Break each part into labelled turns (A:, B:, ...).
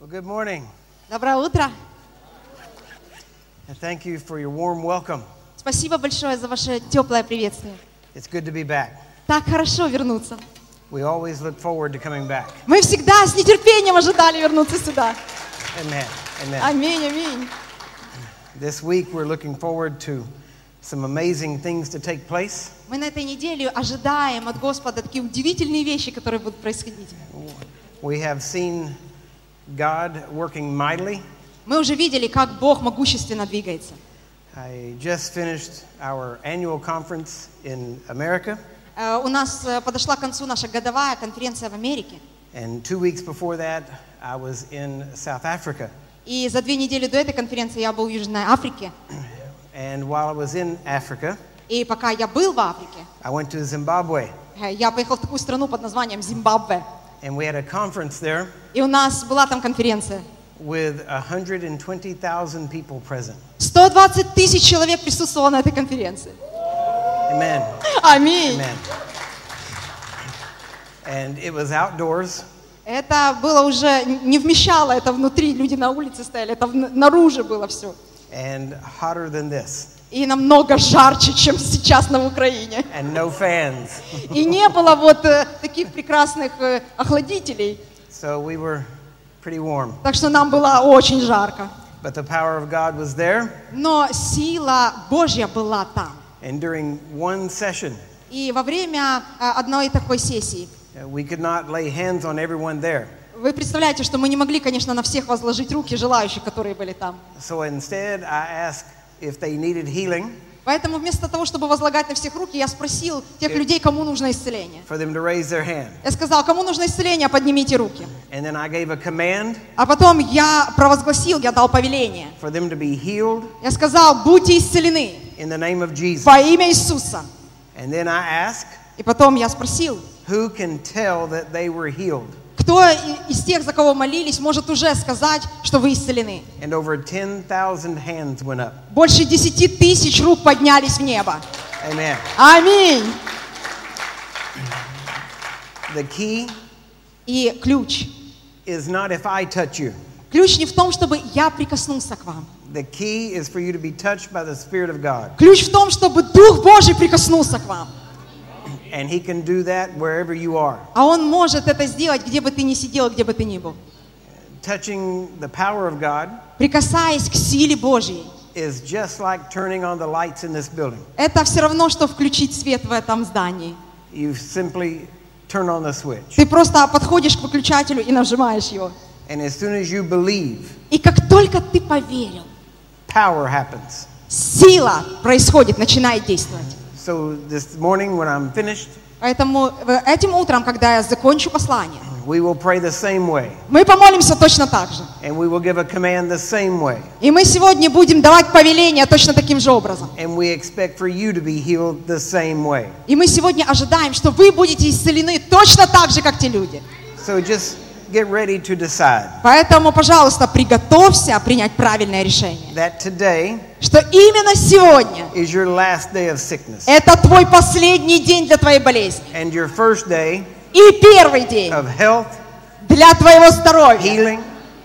A: Well, good morning,
B: Доброе утро.
A: and thank you for your warm welcome.
B: Спасибо большое за ваше теплое приветствие.
A: It's good to be back.
B: Так хорошо вернуться.
A: We always look forward to coming back.
B: Мы всегда с нетерпением ожидали вернуться сюда.
A: Amen. Amen.
B: Аминь, аминь.
A: This week we're looking forward to some amazing things to take place.
B: Мы на этой неделе ожидаем от Господа такие удивительные вещи, которые будут происходить.
A: We have seen God working mightily.
B: Мы уже видели, как Бог могущественно двигается.
A: I just finished our annual conference in America,
B: Э, У нас э, подошла к концу наша годовая конференция в Америке.
A: and two weeks before that, I was in South Africa.
B: И за две недели до этой конференции я был в Южной Африке.
A: And while I was in Africa,
B: И пока я был в Африке,
A: I went to Zimbabwe,
B: э, я поехал в такую страну под названием Зимбабве.
A: And we had a conference there
B: И у нас была там конференция.
A: with 120,000 people present.
B: 120 тысяч человек присутствовало на этой конференции.
A: Amen.
B: Аминь.
A: Amen. And it was outdoors,
B: Это было уже, не вмещало это внутри, люди на улице стояли, это вн- наружу было все.
A: and hotter than this,
B: И намного жарче, чем сейчас на Украине.
A: and no fans.
B: И не было вот э, таких прекрасных э, охладителей,
A: So we were pretty warm.
B: так что нам было очень жарко.
A: But the power of God was there,
B: Но сила Божья была там.
A: and during one session,
B: И во время э, одной такой сессии,
A: uh, we could not lay hands on everyone there.
B: вы представляете, что мы не могли, конечно, на всех возложить руки желающих, которые были там.
A: So instead, I asked if they needed healing
B: Поэтому вместо того, чтобы возлагать на всех руки, я спросил тех людей, кому нужно исцеление.
A: for them to raise their hand.
B: Я сказал, кому нужно исцеление, поднимите руки.
A: And then I gave a command
B: А потом я провозгласил, я дал повеление.
A: for them to be healed
B: Я сказал, будьте исцелены
A: in the name of Jesus.
B: во имя Иисуса.
A: And then I asked,
B: И потом я спросил,
A: who can tell that they were healed?
B: Кто из тех, за кого молились, может уже сказать, что вы исцелены?
A: And over 10,000 hands went up.
B: Больше десяти тысяч рук поднялись в небо. Аминь. И ключ. Ключ не в том, чтобы я прикоснулся к вам.
A: The key is for you to be touched by the Spirit of God.
B: Ключ в том, чтобы Дух Божий прикоснулся к вам.
A: And He can do that wherever you are.
B: А Он может это сделать, где бы ты ни сидел, где бы ты ни был.
A: Touching the power of God
B: Прикасаясь к силе Божьей.
A: is just like turning on the lights in this building.
B: Это все равно, что включить свет в этом здании.
A: You simply turn on the switch.
B: Ты просто подходишь к выключателю и нажимаешь его.
A: And as soon as you believe,
B: И как только ты поверил,
A: power happens.
B: сила происходит, начинает действовать.
A: So this morning, when I'm finished,
B: Поэтому э, этим утром, когда я закончу послание,
A: we will pray the same way.
B: мы помолимся точно так же.
A: And we will give a command the same way.
B: И мы сегодня будем давать повеление точно таким же образом.
A: And we expect for you to be healed the same way.
B: И мы сегодня ожидаем, что вы будете исцелены точно так же, как те люди.
A: So just get ready to decide
B: Поэтому, пожалуйста, приготовься принять правильное решение.
A: that today
B: Что именно сегодня
A: is your last day of sickness
B: это твой последний день для твоей болезни.
A: and your first day
B: И первый день
A: of health,
B: для твоего здоровья,
A: healing,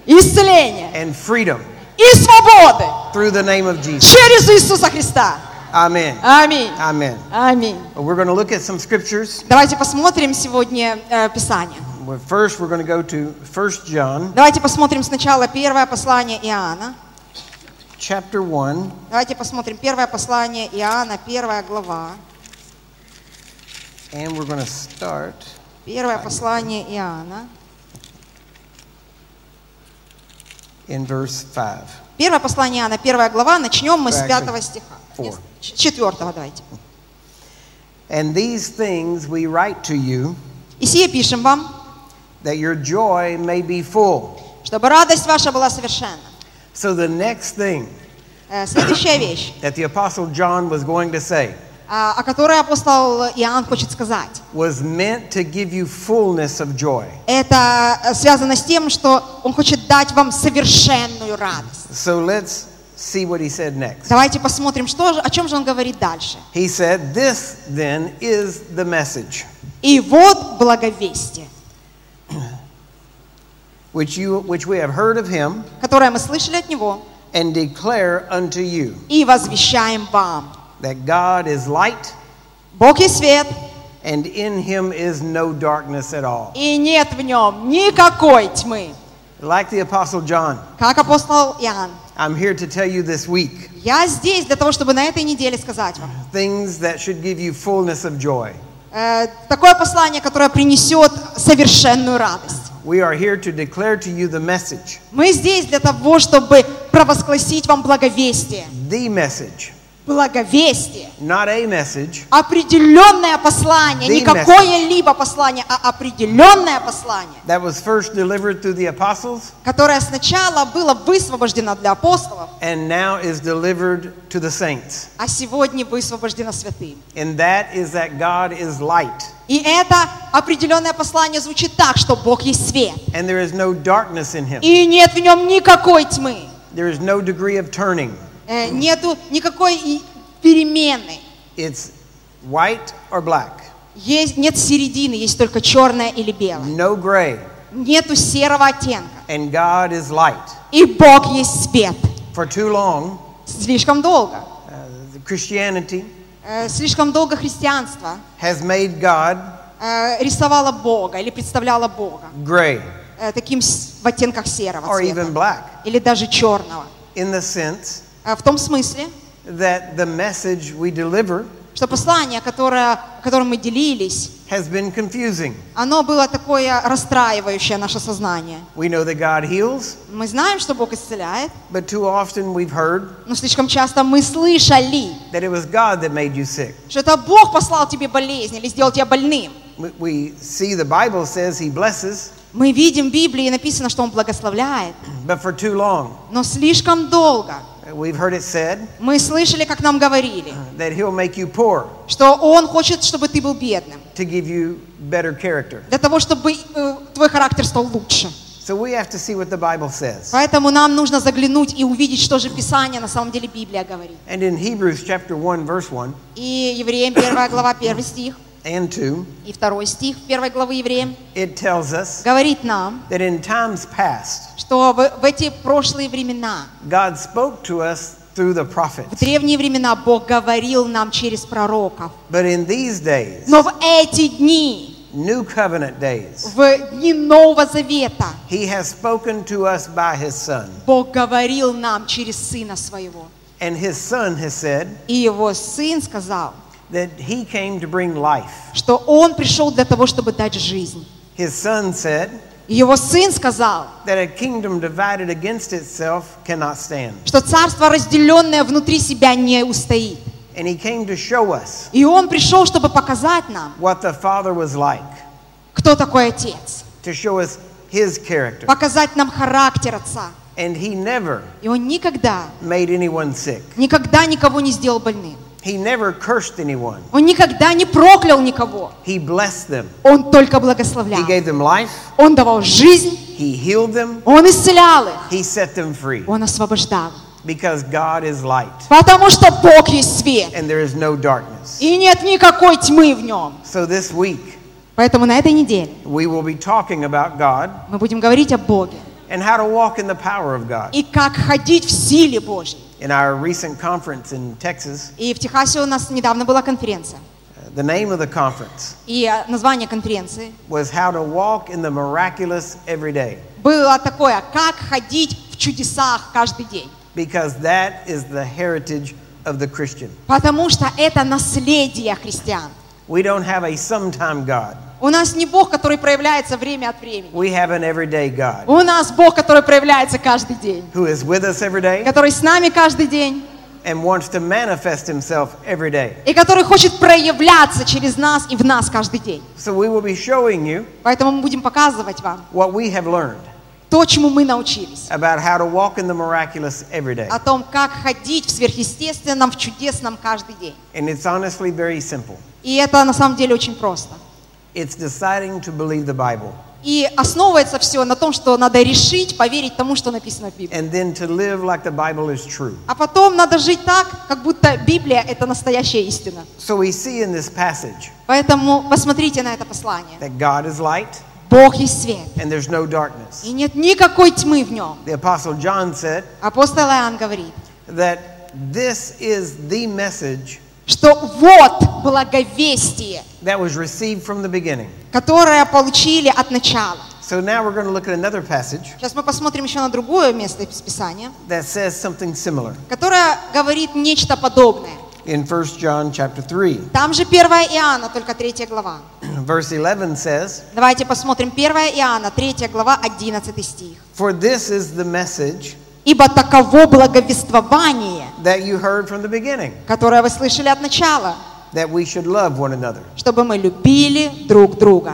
B: исцеления
A: and freedom
B: и свободы
A: through the name of Jesus.
B: через Иисуса Христа. Аминь. Аминь.
A: Well, we're going to look at some scriptures.
B: Давайте посмотрим сегодня э, Писание.
A: First, we're going to go to 1 John
B: Давайте посмотрим сначала первое послание Иоанна.
A: chapter 1,
B: Давайте посмотрим первое послание Иоанна, первая глава.
A: and we're going to start
B: Первое послание Иоанна.
A: in verse 5.
B: Первое послание Иоанна, первая глава. Начнем мы с пятого стиха. четвертого давайте.
A: And these things we write to you
B: И сие пишем вам,
A: that your joy may be full.
B: чтобы радость ваша была совершенна.
A: So the next thing
B: Э, Следующая вещь,
A: that the apostle John was going to say
B: а, о которой апостол Иоанн хочет сказать.
A: was meant to give you fullness of joy.
B: Это э, связано с тем, что он хочет дать вам совершенную радость.
A: So let's see what he said next.
B: Давайте посмотрим, что о чем же он говорит дальше.
A: He said, This then is the message.
B: И вот благовестие.
A: Which, you, which we have heard of him
B: которое мы слышали от Него,
A: and declare unto you
B: и возвещаем вам.
A: that God is light,
B: Бог есть свет,
A: and in him is no darkness at all.
B: и нет в нем никакой тьмы.
A: Like the Apostle John,
B: Как апостол Иоанн.
A: I'm here to tell you this week
B: Я здесь для того, чтобы на этой неделе сказать вам.
A: things that should give you fullness of joy.
B: э, такое послание, которое принесет совершенную радость.
A: We are here to declare to you the message,
B: Мы здесь для того, чтобы провозгласить вам благовестие.
A: the message,
B: Благовестие.
A: not a message,
B: Определенное послание, не какое-либо послание, а определенное послание,
A: that was first delivered through the apostles
B: которое сначала было высвобождено для апостолов,
A: and now is delivered to the saints.
B: а сегодня высвобождено святым.
A: And that is that God is light,
B: И это определенное послание звучит так, что Бог есть свет.
A: and there is no darkness in him.
B: И нет в нем никакой тьмы,
A: There is no degree of turning.
B: Э, нету никакой перемены.
A: It's white or black,
B: Есть, нет середины, есть только черное или белое.
A: no gray,
B: Нету серого оттенка.
A: and God is light.
B: И Бог есть свет.
A: For too long,
B: Слишком долго.
A: uh, Christianity
B: Э, Слишком долго христианство
A: has made God
B: э, рисовало Бога или представляло Бога
A: gray
B: э, таким в оттенках серого
A: or
B: цвета.
A: even black
B: Или даже черного.
A: in the sense
B: В том смысле,
A: that the message we deliver
B: что послание, которое, которым мы делились,
A: has been confusing.
B: оно было такое расстраивающее наше сознание.
A: We know that God heals,
B: Мы знаем, что Бог исцеляет,
A: but too often we've heard
B: но слишком часто мы слышали,
A: that it was God that made you sick.
B: что это Бог послал тебе болезнь или сделал тебя больным.
A: We- We see the Bible says He blesses,
B: Мы видим в Библии написано, что Он благословляет,
A: but for too long
B: но слишком долго
A: we've heard it said
B: мы слышали, как нам говорили,
A: that He'll make you poor
B: что Он хочет, чтобы ты был бедным,
A: to give you better character.
B: для того, чтобы э, твой характер стал лучше.
A: So we have to see what the Bible says.
B: Поэтому нам нужно заглянуть и увидеть, что же Писание на самом деле Библия говорит.
A: And in Hebrews chapter 1, verse 1
B: И Евреям 1 глава 1 стих
A: and 2,
B: и 2 стих 1 главы Евреям
A: it tells us
B: говорит нам,
A: that in times past,
B: что в, в эти прошлые времена,
A: God spoke to us through the
B: в
A: prophets.
B: древние времена Бог говорил нам через пророков.
A: But in these days,
B: Но в эти дни,
A: new covenant days,
B: в дни Нового Завета,
A: He has spoken to us by His Son.
B: Бог говорил нам через Сына Своего.
A: And His Son has said
B: И Его Сын сказал,
A: that He came to bring life.
B: что Он пришел для того, чтобы дать жизнь.
A: His Son said
B: Его Сын сказал, что царство, разделенное внутри себя, не устоит.
A: And He came to show us
B: И Он пришел, чтобы показать нам,
A: what the Father was like,
B: кто такой Отец.
A: to show us His character.
B: Показать нам характер Отца.
A: And He never
B: И Он никогда,
A: made anyone sick.
B: никогда никого не сделал больным.
A: He never cursed anyone.
B: Он никогда не проклял никого.
A: He blessed them.
B: Он только
A: He
B: благословлял.
A: gave them life.
B: Он давал жизнь,
A: He healed them.
B: Он исцелял их,
A: He set them free.
B: Он освобождал.
A: Because God is light
B: Потому что Бог есть свет.
A: and there is no darkness.
B: И нет никакой тьмы в нем.
A: So this week,
B: Поэтому на этой неделе
A: we will be talking about God
B: мы будем говорить о Боге.
A: and how to walk in the power of God.
B: И как ходить в силе Божьей.
A: In our recent conference in Texas,
B: И в Техасе у нас недавно была конференция.
A: uh, the name of the conference
B: И э, название конференции
A: was How to Walk in the Miraculous Every Day.
B: было такое, как ходить в чудесах каждый день.
A: Because that is the heritage of the Christian.
B: Потому что это наследие христиан.
A: We don't have a sometime God.
B: У нас не Бог, который проявляется время от времени.
A: We have an everyday God
B: У нас Бог, который проявляется каждый день.
A: who is with us every day
B: Который с нами каждый день.
A: and wants to manifest himself every day.
B: И который хочет проявляться через нас и в нас каждый день.
A: So we will be showing you
B: Поэтому мы будем показывать вам
A: what we have learned
B: то, чему мы научились.
A: about how to walk in the miraculous every day.
B: О том, как ходить в сверхъестественном, в чудесном каждый день.
A: And it's honestly very simple.
B: И это на самом деле очень просто.
A: It's deciding to believe the Bible
B: И основывается все на том, что надо решить поверить тому, что написано в Библии.
A: and then to live like the Bible is true.
B: А потом надо жить так, как будто Библия – это настоящая истина.
A: So we see in this passage
B: Поэтому посмотрите на это послание.
A: that God is light,
B: Бог есть свет,
A: and there's no darkness.
B: и нет никакой тьмы в нем.
A: The Apostle John said
B: Апостол Иоанн говорит,
A: that this is the message
B: что вот благовестие,
A: that was received from the beginning.
B: которое получили от начала.
A: So now we're going to look at another passage
B: Сейчас мы посмотрим еще на другое место из Писания,
A: that says something similar
B: которое говорит нечто подобное.
A: in 1 John chapter 3.
B: Там же 1 Иоанна, только 3 глава.
A: Verse 11 says,
B: Давайте посмотрим 1 Иоанна, 3 глава, 11 стих.
A: For this is the message
B: «Ибо таково благовествование,
A: that you heard from the beginning,
B: которое вы слышали от начала,
A: that we should love one another.
B: чтобы мы любили друг друга».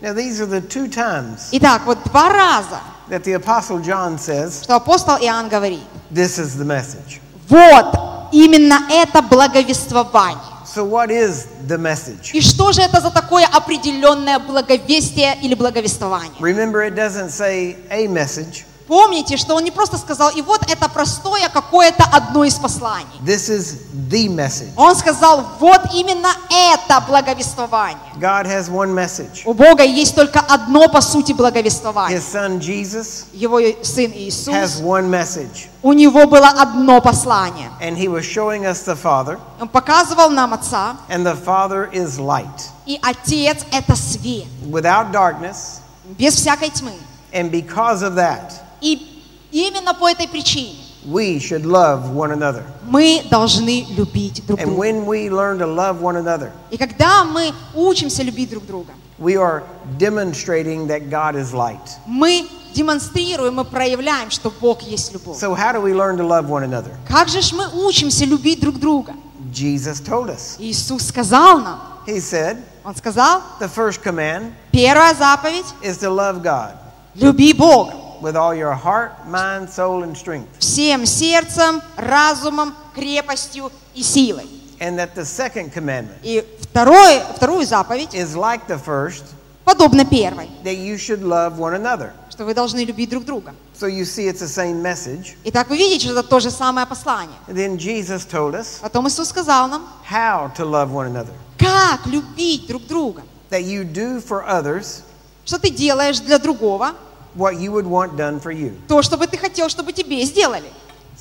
A: Now, these are the two times
B: Итак, вот два раза,
A: that the Apostle John says,
B: что апостол Иоанн говорит,
A: This is the message.
B: вот именно это благовествование.
A: So, what is the message?
B: И что же это за такое определенное благовестие или благовествование?
A: Remember, it doesn't say a message,
B: Помните, что он не просто сказал, и вот это простое какое-то одно из посланий.
A: this is the message.
B: Он сказал, вот именно это благовествование.
A: God has one message.
B: У Бога есть только одно по сути благовествование.
A: His son Jesus
B: Его сын
A: has
B: Иисус,
A: one message,
B: у него было одно послание.
A: and he was showing us the Father,
B: Он показывал нам Отца,
A: and the Father is light,
B: и Отец – это свет,
A: without darkness,
B: без всякой тьмы.
A: and because of that,
B: И именно по этой причине
A: we should love one another.
B: мы должны любить друг
A: And
B: друга.
A: when we learn to love one another,
B: И когда мы учимся любить друг друга,
A: we are demonstrating that God is light.
B: мы демонстрируем и проявляем, что Бог есть любовь.
A: So, how do we learn to love one another?
B: Как же ж мы учимся любить друг друга?
A: Jesus told us.
B: Иисус сказал нам,
A: He said,
B: Он сказал,
A: the first command
B: первая заповедь
A: is to love God –
B: люби Бога
A: with all your heart, mind, soul, and strength.
B: всем сердцем, разумом, крепостью и силой.
A: And that the second commandment
B: И второе, вторую заповедь,
A: is like the first,
B: подобно первой,
A: that you should love one another.
B: что вы должны любить друг друга.
A: So you see, it's the same message.
B: Итак, вы видите, что это то же самое послание.
A: Then Jesus told us
B: Потом Иисус сказал нам,
A: how to love one another.
B: как любить друг друга.
A: That you do for others
B: Что ты делаешь для другого,
A: what you would want done for you.
B: то, что бы ты хотел, чтобы тебе сделали.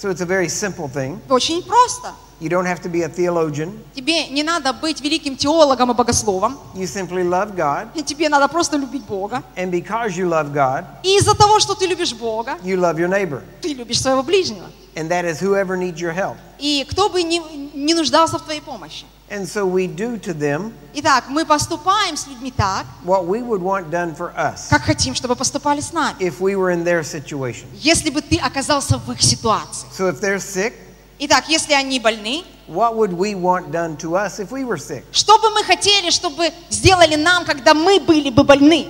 A: So it's a very simple thing.
B: Очень просто.
A: You don't have to be a theologian.
B: Тебе не надо быть великим теологом и богословом.
A: You simply love God.
B: Тебе надо просто любить Бога.
A: And because you love God,
B: И из-за того, что ты любишь Бога,
A: you love your neighbor.
B: ты любишь своего ближнего.
A: And that is whoever needs your help.
B: И кто бы не, не нуждался в твоей помощи.
A: And so we do to them
B: Итак, мы поступаем с людьми так,
A: what we would want done for us
B: как хотим, чтобы поступали с нами.
A: if we were in their situation.
B: Если бы ты оказался в их ситуации.
A: So if they're sick,
B: Итак, если они больны,
A: what would we want done to us if we were sick?
B: что бы мы хотели, чтобы сделали нам, когда мы были бы больны?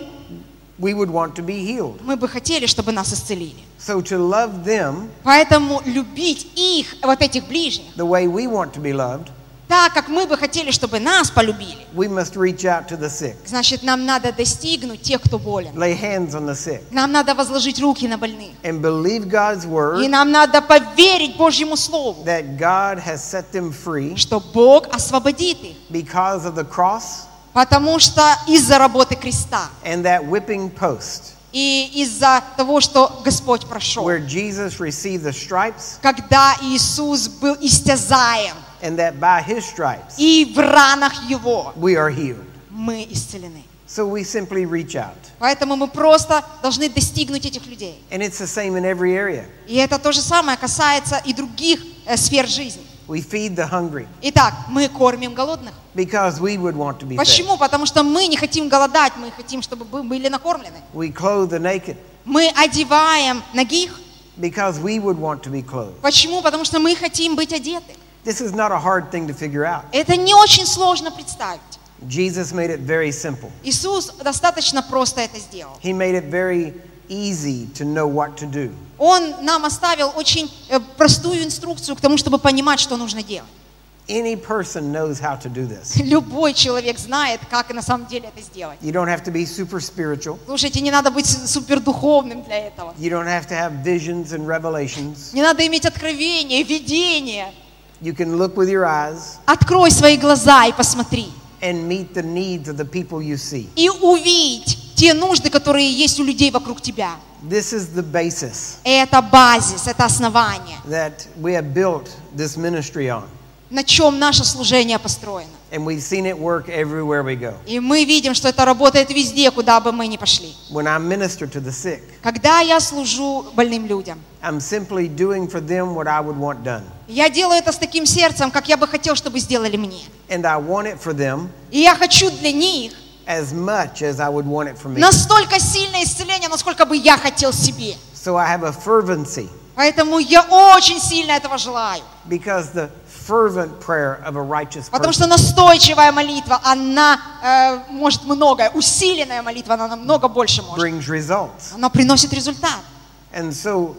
A: We would want to be healed.
B: Мы бы хотели, чтобы нас исцелили.
A: So to love them
B: Поэтому любить их, вот этих ближних,
A: the way we want to be loved,
B: так, как мы бы хотели, чтобы нас полюбили,
A: we must reach out to the sick,
B: значит, нам надо достигнуть тех, кто болен.
A: lay hands on the sick,
B: Нам надо возложить руки на больных.
A: and believe God's
B: И
A: word
B: нам надо поверить Божьему Слову,
A: that God has set them free
B: что Бог освободит их.
A: because of the cross
B: Потому что из-за работы креста
A: and that whipping post
B: и из-за того, что Господь прошел,
A: where Jesus received the stripes
B: когда Иисус был истязаем,
A: and that by his stripes
B: и в ранах Его
A: we are healed.
B: мы исцелены.
A: So we simply reach out.
B: Поэтому мы просто должны достигнуть этих людей.
A: And it's the same in every area.
B: И это то же самое касается и других э, сфер жизни.
A: We feed the hungry
B: Итак, мы кормим голодных.
A: because we would want to be fed.
B: Почему? Потому что мы не хотим голодать, мы хотим, чтобы вы были накормлены.
A: We clothe the naked
B: Мы одеваем ногих.
A: because we would want to be clothed.
B: Почему? Потому что мы хотим быть одеты.
A: This is not a hard thing to figure out.
B: Это не очень сложно представить.
A: Jesus made it very simple.
B: Иисус достаточно просто это сделал.
A: He made it very easy to know what to do.
B: Он нам оставил очень э, простую инструкцию к тому, чтобы понимать, что нужно делать.
A: Any person knows how to do this.
B: Любой человек знает, как на самом деле это сделать.
A: You don't have to be super spiritual.
B: Слушайте, не надо быть супердуховным для этого.
A: You don't have to have visions and revelations.
B: Не надо иметь откровения, видения.
A: You can look with your eyes
B: Открой свои глаза и посмотри.
A: and meet the needs of the people you see.
B: И увидь те нужды, которые есть у людей вокруг тебя.
A: This is the basis
B: Это базис, это основание,
A: that we have built this ministry on.
B: на чем наше служение построено.
A: And we've seen it work everywhere we go.
B: И мы видим, что это работает везде, куда бы мы ни пошли.
A: When I minister to the sick,
B: Когда я служу больным людям,
A: I'm simply doing for them what I would want done.
B: я делаю это с таким сердцем, как я бы хотел, чтобы сделали мне.
A: And I want it for them
B: И я хочу для них
A: as much as I would want it for me.
B: настолько сильное исцеление, насколько бы я хотел себе.
A: So I have a fervency
B: Поэтому я очень сильно этого желаю.
A: because the fervent prayer of a righteous
B: Потому что настойчивая молитва, она э, может многое. Усиленная молитва, она намного больше может.
A: brings results.
B: Она приносит результат.
A: And so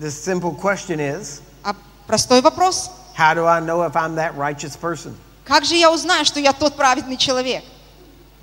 A: the simple question is,
B: А простой вопрос.
A: how do I know if I'm that righteous person?
B: Как же я узнаю, что я тот праведный человек?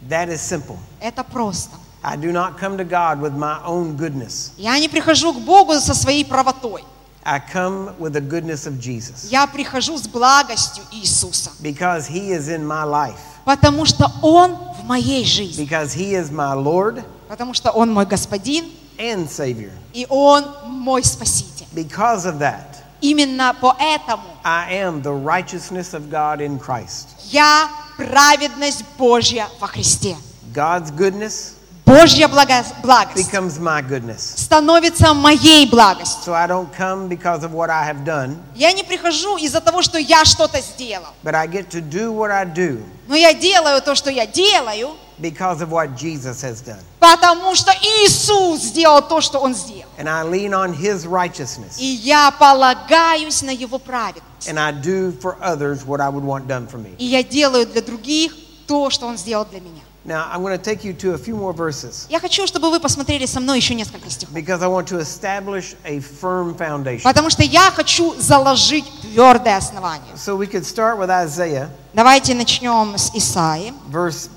A: That is simple.
B: Это просто.
A: I do not come to God with my own goodness.
B: Я не прихожу к Богу со своей правотой.
A: I come with the goodness of Jesus
B: Я прихожу с благостью Иисуса.
A: because He is in my life,
B: Потому что Он в моей жизни.
A: because He is my Lord
B: Потому что Он мой Господин,
A: and Savior.
B: и Он мой Спаситель.
A: Because of that,
B: Именно поэтому
A: I am the righteousness of God in Christ.
B: я праведность Божья во Христе.
A: God's goodness
B: Божья благо- благость
A: becomes my goodness.
B: становится моей благостью.
A: So I don't come because of what I have done,
B: Я не прихожу из-за того, что я что-то сделал.
A: but I get to do what I do
B: Но я делаю то, что я делаю,
A: because of what Jesus has done.
B: потому что Иисус сделал то, что Он сделал.
A: And I lean on His righteousness.
B: И я полагаюсь на Его праведность.
A: And I do for others what I would want done for me.
B: И я делаю для других то, что Он сделал для меня.
A: Now, I'm going to take you to a few more verses
B: Я хочу, чтобы вы посмотрели со мной еще несколько стихов.
A: because I want to establish a firm foundation.
B: Потому что я хочу заложить твердое основание.
A: So we could start with Isaiah,
B: Давайте начнем с Исаи.
A: verse,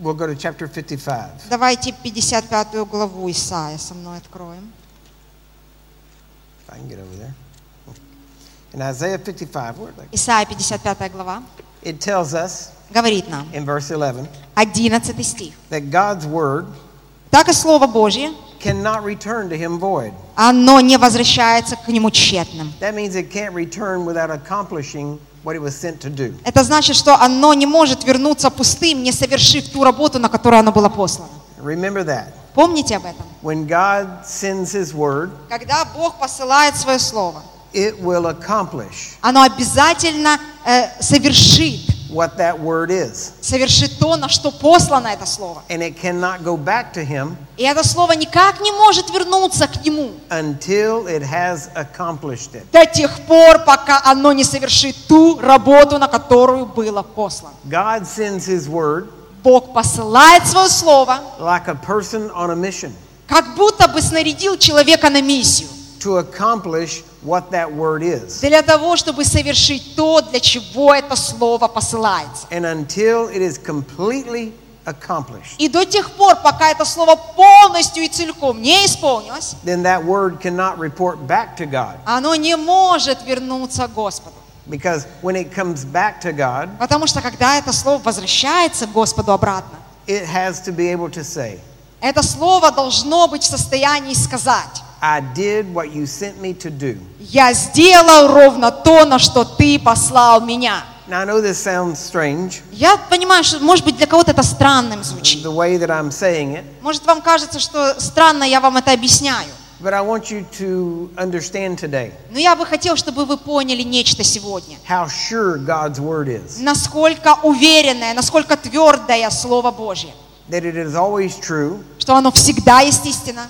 A: we'll go to chapter 55.
B: Давайте 55 главу Исаия со мной откроем.
A: If I can get over there. In Isaiah 55, where, like,
B: Исаия 55 глава
A: it tells us
B: говорит нам,
A: in verse 11
B: 11 стих.
A: that God's word
B: Так и Слово Божье,
A: cannot return to him void.
B: оно не возвращается к нему тщетным.
A: That means it can't return without accomplishing what it was sent to do.
B: Это значит, что оно не может вернуться пустым, не совершив ту работу, на которую оно было послано.
A: Remember that.
B: Помните об этом?
A: When God sends his word,
B: Когда Бог посылает свое Слово,
A: it will accomplish
B: оно обязательно э, совершит,
A: what that word is.
B: совершит то, на что послано это Слово.
A: And it cannot go back to him
B: И это Слово никак не может вернуться к Нему
A: until it has accomplished it.
B: до тех пор, пока оно не совершит ту работу, на которую было послано.
A: God sends his word
B: Бог посылает свое Слово,
A: like a person on a mission
B: как будто бы снарядил человека на миссию.
A: To accomplish what that word is.
B: Для того, чтобы совершить то, для чего это Слово посылается.
A: And until it is completely accomplished,
B: И до тех пор, пока это Слово полностью и целиком не исполнилось,
A: then that word cannot report back to God.
B: оно не может вернуться Господу.
A: Because when it comes back to God,
B: Потому что когда это Слово возвращается к Господу обратно,
A: it has to be able to say,
B: это Слово должно быть в состоянии сказать,
A: I did what you sent me to do.
B: я сделал ровно то, на что ты послал меня.
A: Now, I know this sounds strange,
B: Я понимаю, что, может быть, для кого-то это странным звучит.
A: the way that I'm saying it,
B: Может, вам кажется, что странно я вам это объясняю.
A: but I want you to understand today
B: Но я бы хотел, чтобы вы поняли нечто сегодня.
A: how sure God's word is,
B: Насколько уверенное, насколько твердое Слово Божье.
A: that it is always true
B: Что оно всегда естественно.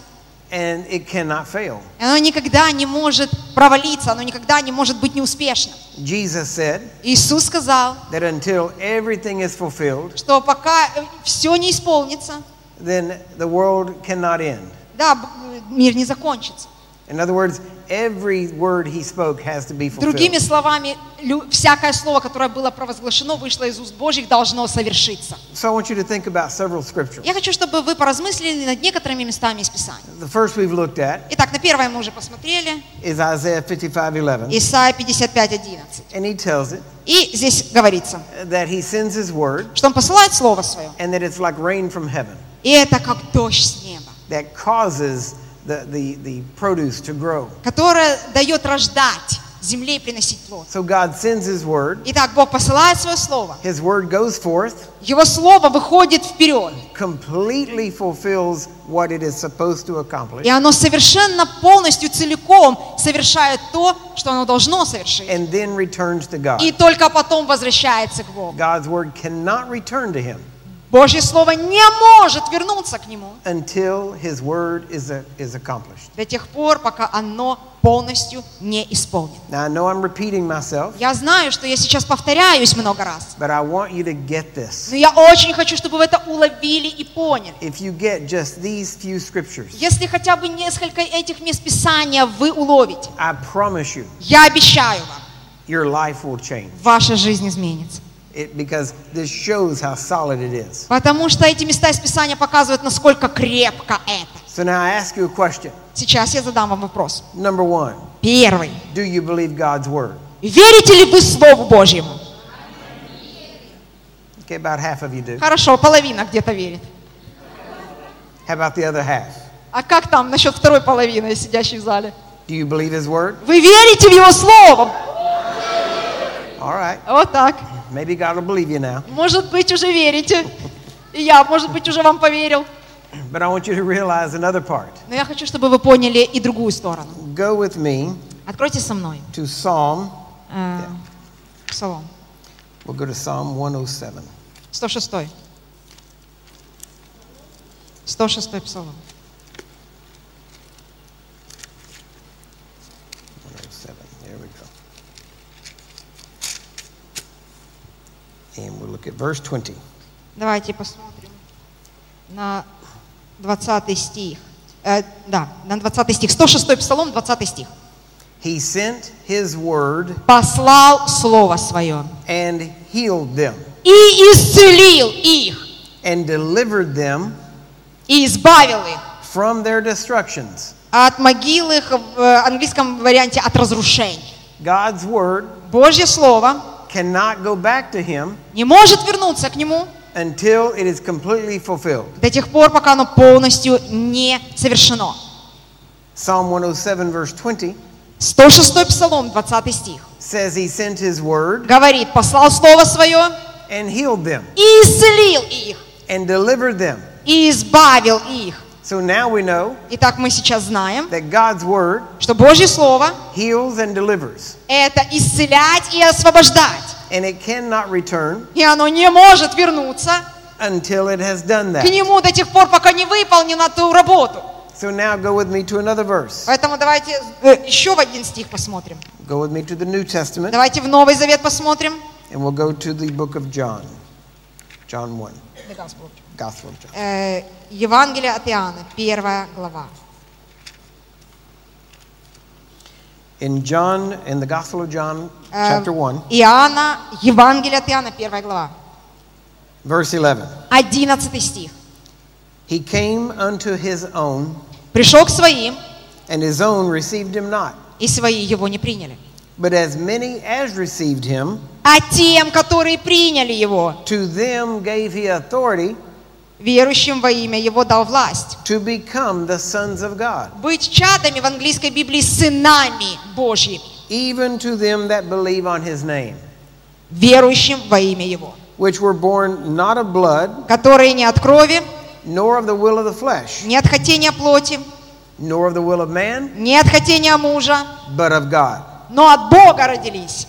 A: And it cannot fail.
B: И оно никогда не может провалиться, оно никогда не может быть неуспешным.
A: Jesus said
B: Иисус сказал,
A: that until everything is fulfilled,
B: что пока все не исполнится,
A: then the world cannot end.
B: да, б- мир не закончится.
A: In other words, every word he spoke has to be
B: Другими
A: fulfilled.
B: словами, лю- всякое слово, которое было провозглашено, вышло из уст Божьих, должно совершиться.
A: So I want you to think about several scriptures.
B: Я хочу, чтобы вы поразмыслили над некоторыми местами из Писания.
A: The first we've looked at
B: Итак, на первое мы уже посмотрели.
A: is Isaiah 55:11,
B: Исайя 55:11.
A: and he tells it
B: И здесь говорится,
A: that he sends his word
B: что Он посылает Слово Свое,
A: and that it's like rain from heaven.
B: И это как дождь с неба,
A: that causes the, the, the produce to grow.
B: которая дает рождать земле и приносить плод.
A: So God sends His word.
B: Итак, Бог посылает свое слово.
A: His word goes forth,
B: Его слово выходит вперед.
A: completely fulfills what it is supposed to accomplish,
B: И оно совершенно полностью, целиком совершает то, что оно должно совершить.
A: and then returns to God.
B: И только потом возвращается к Богу.
A: God's word cannot return to Him
B: Божье слово не может вернуться к Нему
A: until His word is, a, is accomplished.
B: до тех пор, пока оно полностью не исполнено.
A: Now, I know I'm repeating myself,
B: Я знаю, что я сейчас повторяюсь много раз,
A: but I want you to get this.
B: но я очень хочу, чтобы вы это уловили и поняли.
A: If you get just these few scriptures,
B: Если хотя бы несколько этих мест Писания вы уловите,
A: I promise you,
B: я обещаю вам,
A: your life will change.
B: ваша жизнь изменится.
A: It, because this shows how solid it is.
B: Потому что эти места из Писания показывают, насколько крепко это.
A: So now I ask you a question.
B: Сейчас я задам вам вопрос.
A: Number one,
B: Первый.
A: do you believe God's word?
B: Верите ли вы Слову Божьему?
A: Okay, about half of you do.
B: Хорошо, половина где-то верит.
A: How about the other half?
B: А как там насчет второй половины, сидящей в зале?
A: Do you believe His word?
B: Вы верите в Его Слово?
A: All right.
B: Вот так.
A: Maybe God will believe you now.
B: Может быть, уже верите. И я, может быть, уже вам поверил.
A: But I want you to realize another part.
B: Но я хочу, чтобы вы поняли и другую сторону.
A: Go with me
B: Откройте со мной.
A: to Psalm.
B: Э, Псалом.
A: We'll go to Psalm 107.
B: 106. 106 псалом.
A: 107. There we go. And we'll look at verse 20.
B: Давайте посмотрим на 20 стих. Э, да, на 20 стих. 106 псалом, 20 стих.
A: He sent His word
B: «Послал Слово Свое
A: and healed them
B: и исцелил их,
A: and delivered them
B: и избавил их
A: from their destructions.
B: от могил их в э, английском варианте от разрушений».
A: God's word
B: Божье Слово
A: cannot go back to Him
B: не может вернуться к Нему
A: until it is completely fulfilled.
B: до тех пор, пока оно полностью не совершено.
A: Psalm 107, verse 20
B: 106 псалом, 20 стих.
A: says He sent His word
B: Говорит, послал Слово Свое
A: and healed them
B: и исцелил их,
A: and delivered them.
B: и избавил их.
A: So now we know
B: Итак, мы сейчас знаем,
A: that God's word
B: что Божье Слово
A: heals and delivers, –
B: это исцелять и освобождать.
A: and it cannot return
B: И оно не может вернуться
A: until it has done
B: к
A: that.
B: Нему до тех пор, пока не выполнена ту работу.
A: So now go with me to another verse.
B: Поэтому давайте э, еще в один стих посмотрим.
A: Go with me to the New Testament,
B: Давайте в Новый Завет посмотрим.
A: and we'll go to the book of John. John 1, Gospel of John.
B: Э, Евангелие от Иоанна, первая глава.
A: In John, in the Gospel of John,
B: Эм,
A: chapter 1,
B: Иоанна, Евангелие от Иоанна, первая глава.
A: verse 11.
B: Одиннадцатый стих.
A: He came unto his own,
B: Пришел к своим,
A: and his own received him not.
B: и свои его не приняли.
A: But as many as received him,
B: А тем, которые приняли его,
A: to them gave he authority
B: верующим во имя его дал власть.
A: to become the sons of God,
B: Быть чадами в английской Библии сынами Божьими,
A: even to them that believe on his name,
B: верующим во имя его,
A: which were born not of blood,
B: которые не от крови,
A: nor of the will of the flesh,
B: не от хотения плоти,
A: nor of the will of man,
B: не от хотения мужа,
A: but of God.
B: но от Бога родились.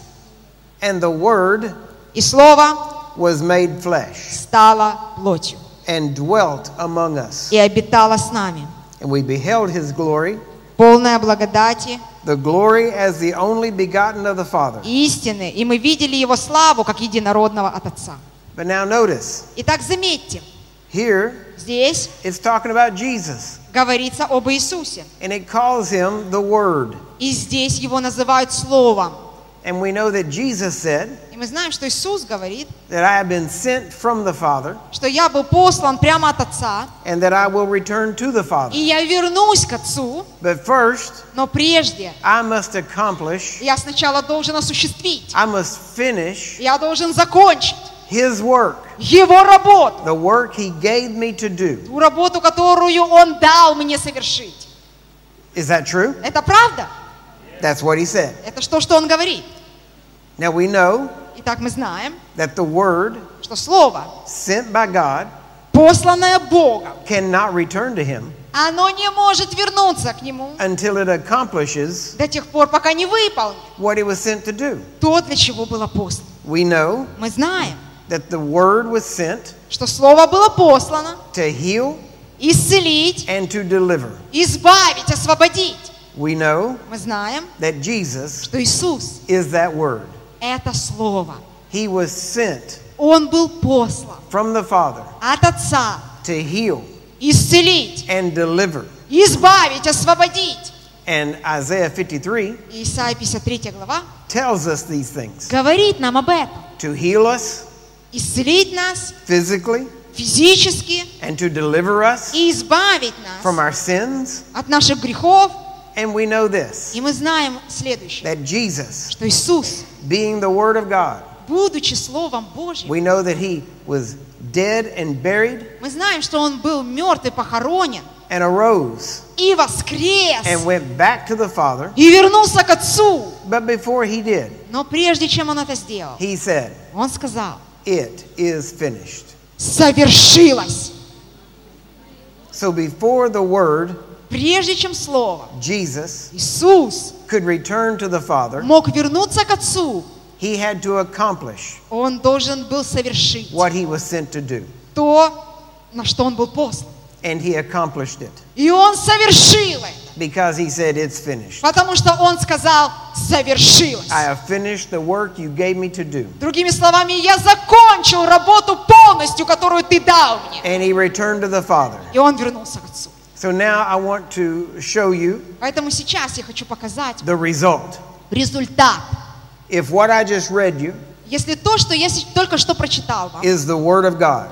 A: And the Word
B: И Слово
A: was made flesh
B: стало плотью
A: and dwelt among us.
B: и обитало с нами.
A: And we beheld his glory,
B: Полная благодати
A: the glory as the only begotten of the Father.
B: и истины, и мы видели его славу, как единородного от Отца.
A: But now notice,
B: Итак, заметьте,
A: here
B: здесь
A: it's talking about Jesus,
B: говорится об Иисусе.
A: and it calls him the Word.
B: И здесь его называют Словом.
A: And we know that Jesus said
B: И мы знаем, что Иисус говорит,
A: that I have been sent from the Father,
B: что я был послан прямо от Отца,
A: and that I will return to the Father.
B: и я вернусь к Отцу,
A: But first,
B: но прежде
A: I must accomplish,
B: я сначала должен осуществить,
A: I must finish
B: я должен закончить
A: His work,
B: Его работу,
A: the work He gave me to do.
B: ту работу, которую Он дал мне совершить.
A: Is that true?
B: Это правда?
A: That's what He said.
B: Это что, что Он говорит?
A: Now we know
B: Итак, мы знаем,
A: that the word
B: что Слово,
A: sent by God
B: посланное Богом,
A: cannot return to Him
B: оно не может вернуться к Нему
A: until it accomplishes
B: до тех пор, пока не выполнит
A: what He was sent to do.
B: то, для чего было послано.
A: We know
B: Мы знаем,
A: that the word was sent
B: что Слово было послано
A: to heal
B: исцелить,
A: and to deliver.
B: избавить, освободить.
A: We know
B: Мы знаем,
A: that Jesus
B: что Иисус
A: is that word.
B: – это Слово.
A: He was sent
B: Он был послан
A: from the Father
B: от Отца
A: to heal
B: исцелить,
A: and deliver.
B: избавить, освободить.
A: And Isaiah 53
B: И Исайя 53 глава
A: tells us these things
B: говорит нам об этом.
A: to heal us
B: Исцелить нас
A: physically
B: физически
A: and to deliver us
B: и избавить
A: from
B: нас
A: our sins.
B: от наших грехов.
A: And we know this
B: И мы знаем следующее,
A: that Jesus,
B: что Иисус,
A: being the Word of God,
B: будучи Словом Божьим,
A: we know that He was dead and buried
B: мы знаем, что Он был мертв и похоронен,
A: and arose
B: и воскрес,
A: and went back to the Father.
B: и вернулся к Отцу.
A: But before He did,
B: Но прежде чем Он это сделал,
A: He said,
B: Он сказал,
A: It is finished.
B: совершилось.
A: So before the Word,
B: Прежде чем Слово,
A: Jesus,
B: Иисус
A: could return to the Father,
B: мог вернуться к Отцу,
A: He had to accomplish
B: Он должен был совершить
A: what He was sent to do.
B: то, на что Он был послан.
A: And He accomplished it
B: И Он совершил это,
A: because He said, It's finished.
B: потому что Он сказал, совершилось.
A: I have finished the work you gave me to do.
B: Другими словами, я закончил работу полностью, которую ты дал мне.
A: And He returned to the Father.
B: И он вернулся к Отцу.
A: So now I want to show you
B: Поэтому сейчас я хочу показать
A: the result.
B: результат.
A: If what I just read you
B: Если то, что я с- только что прочитал вам,
A: is the Word of God,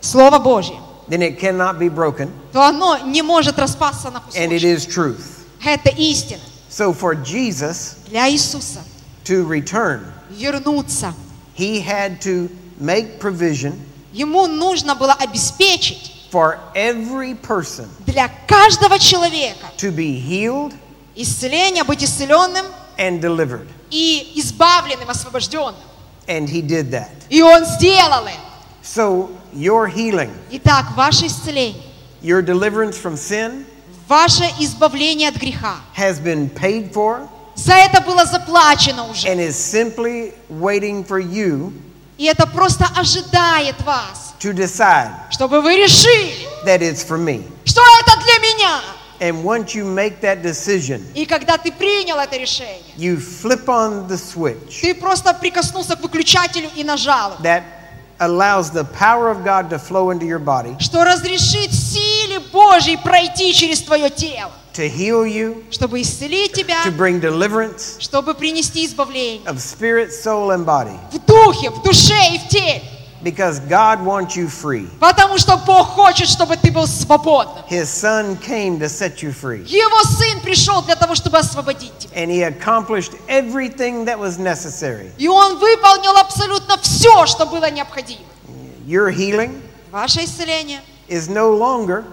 B: Слово Божье,
A: then it cannot be broken,
B: то оно не может распасться на
A: and it
B: кусочки.
A: is truth.
B: Это истина.
A: So for Jesus
B: Для Иисуса
A: to return,
B: вернуться.
A: He had to make provision
B: Ему нужно было обеспечить
A: for every person
B: для каждого человека
A: to be healed
B: исцеление, быть исцеленным
A: and delivered.
B: и избавленным, освобожденным.
A: And He did that.
B: И Он сделал это.
A: So your healing,
B: Итак, ваше исцеление,
A: your deliverance from sin
B: ваше избавление от греха,
A: has been paid for
B: за это было заплачено уже.
A: and is simply waiting for you
B: И это просто ожидает вас,
A: to decide
B: чтобы вы решили,
A: that it's for me.
B: что это для меня.
A: And once you make that decision,
B: И когда ты принял это решение,
A: you flip on the switch
B: ты просто прикоснулся к выключателю и нажал,
A: that allows the power of God to flow into your body,
B: что разрешит силе Божьей пройти через твое тело,
A: to heal you,
B: чтобы исцелить тебя,
A: to bring deliverance
B: чтобы принести избавление
A: of spirit, soul, and body.
B: в духе, в душе и в теле.
A: Because God wants you free.
B: Потому что Бог хочет, чтобы ты был свободным.
A: His Son came to set you free.
B: Его Сын пришел для того, чтобы освободить тебя.
A: And He accomplished everything that was necessary.
B: И Он выполнил абсолютно все, что было необходимо.
A: Your healing
B: Ваше исцеление
A: is no longer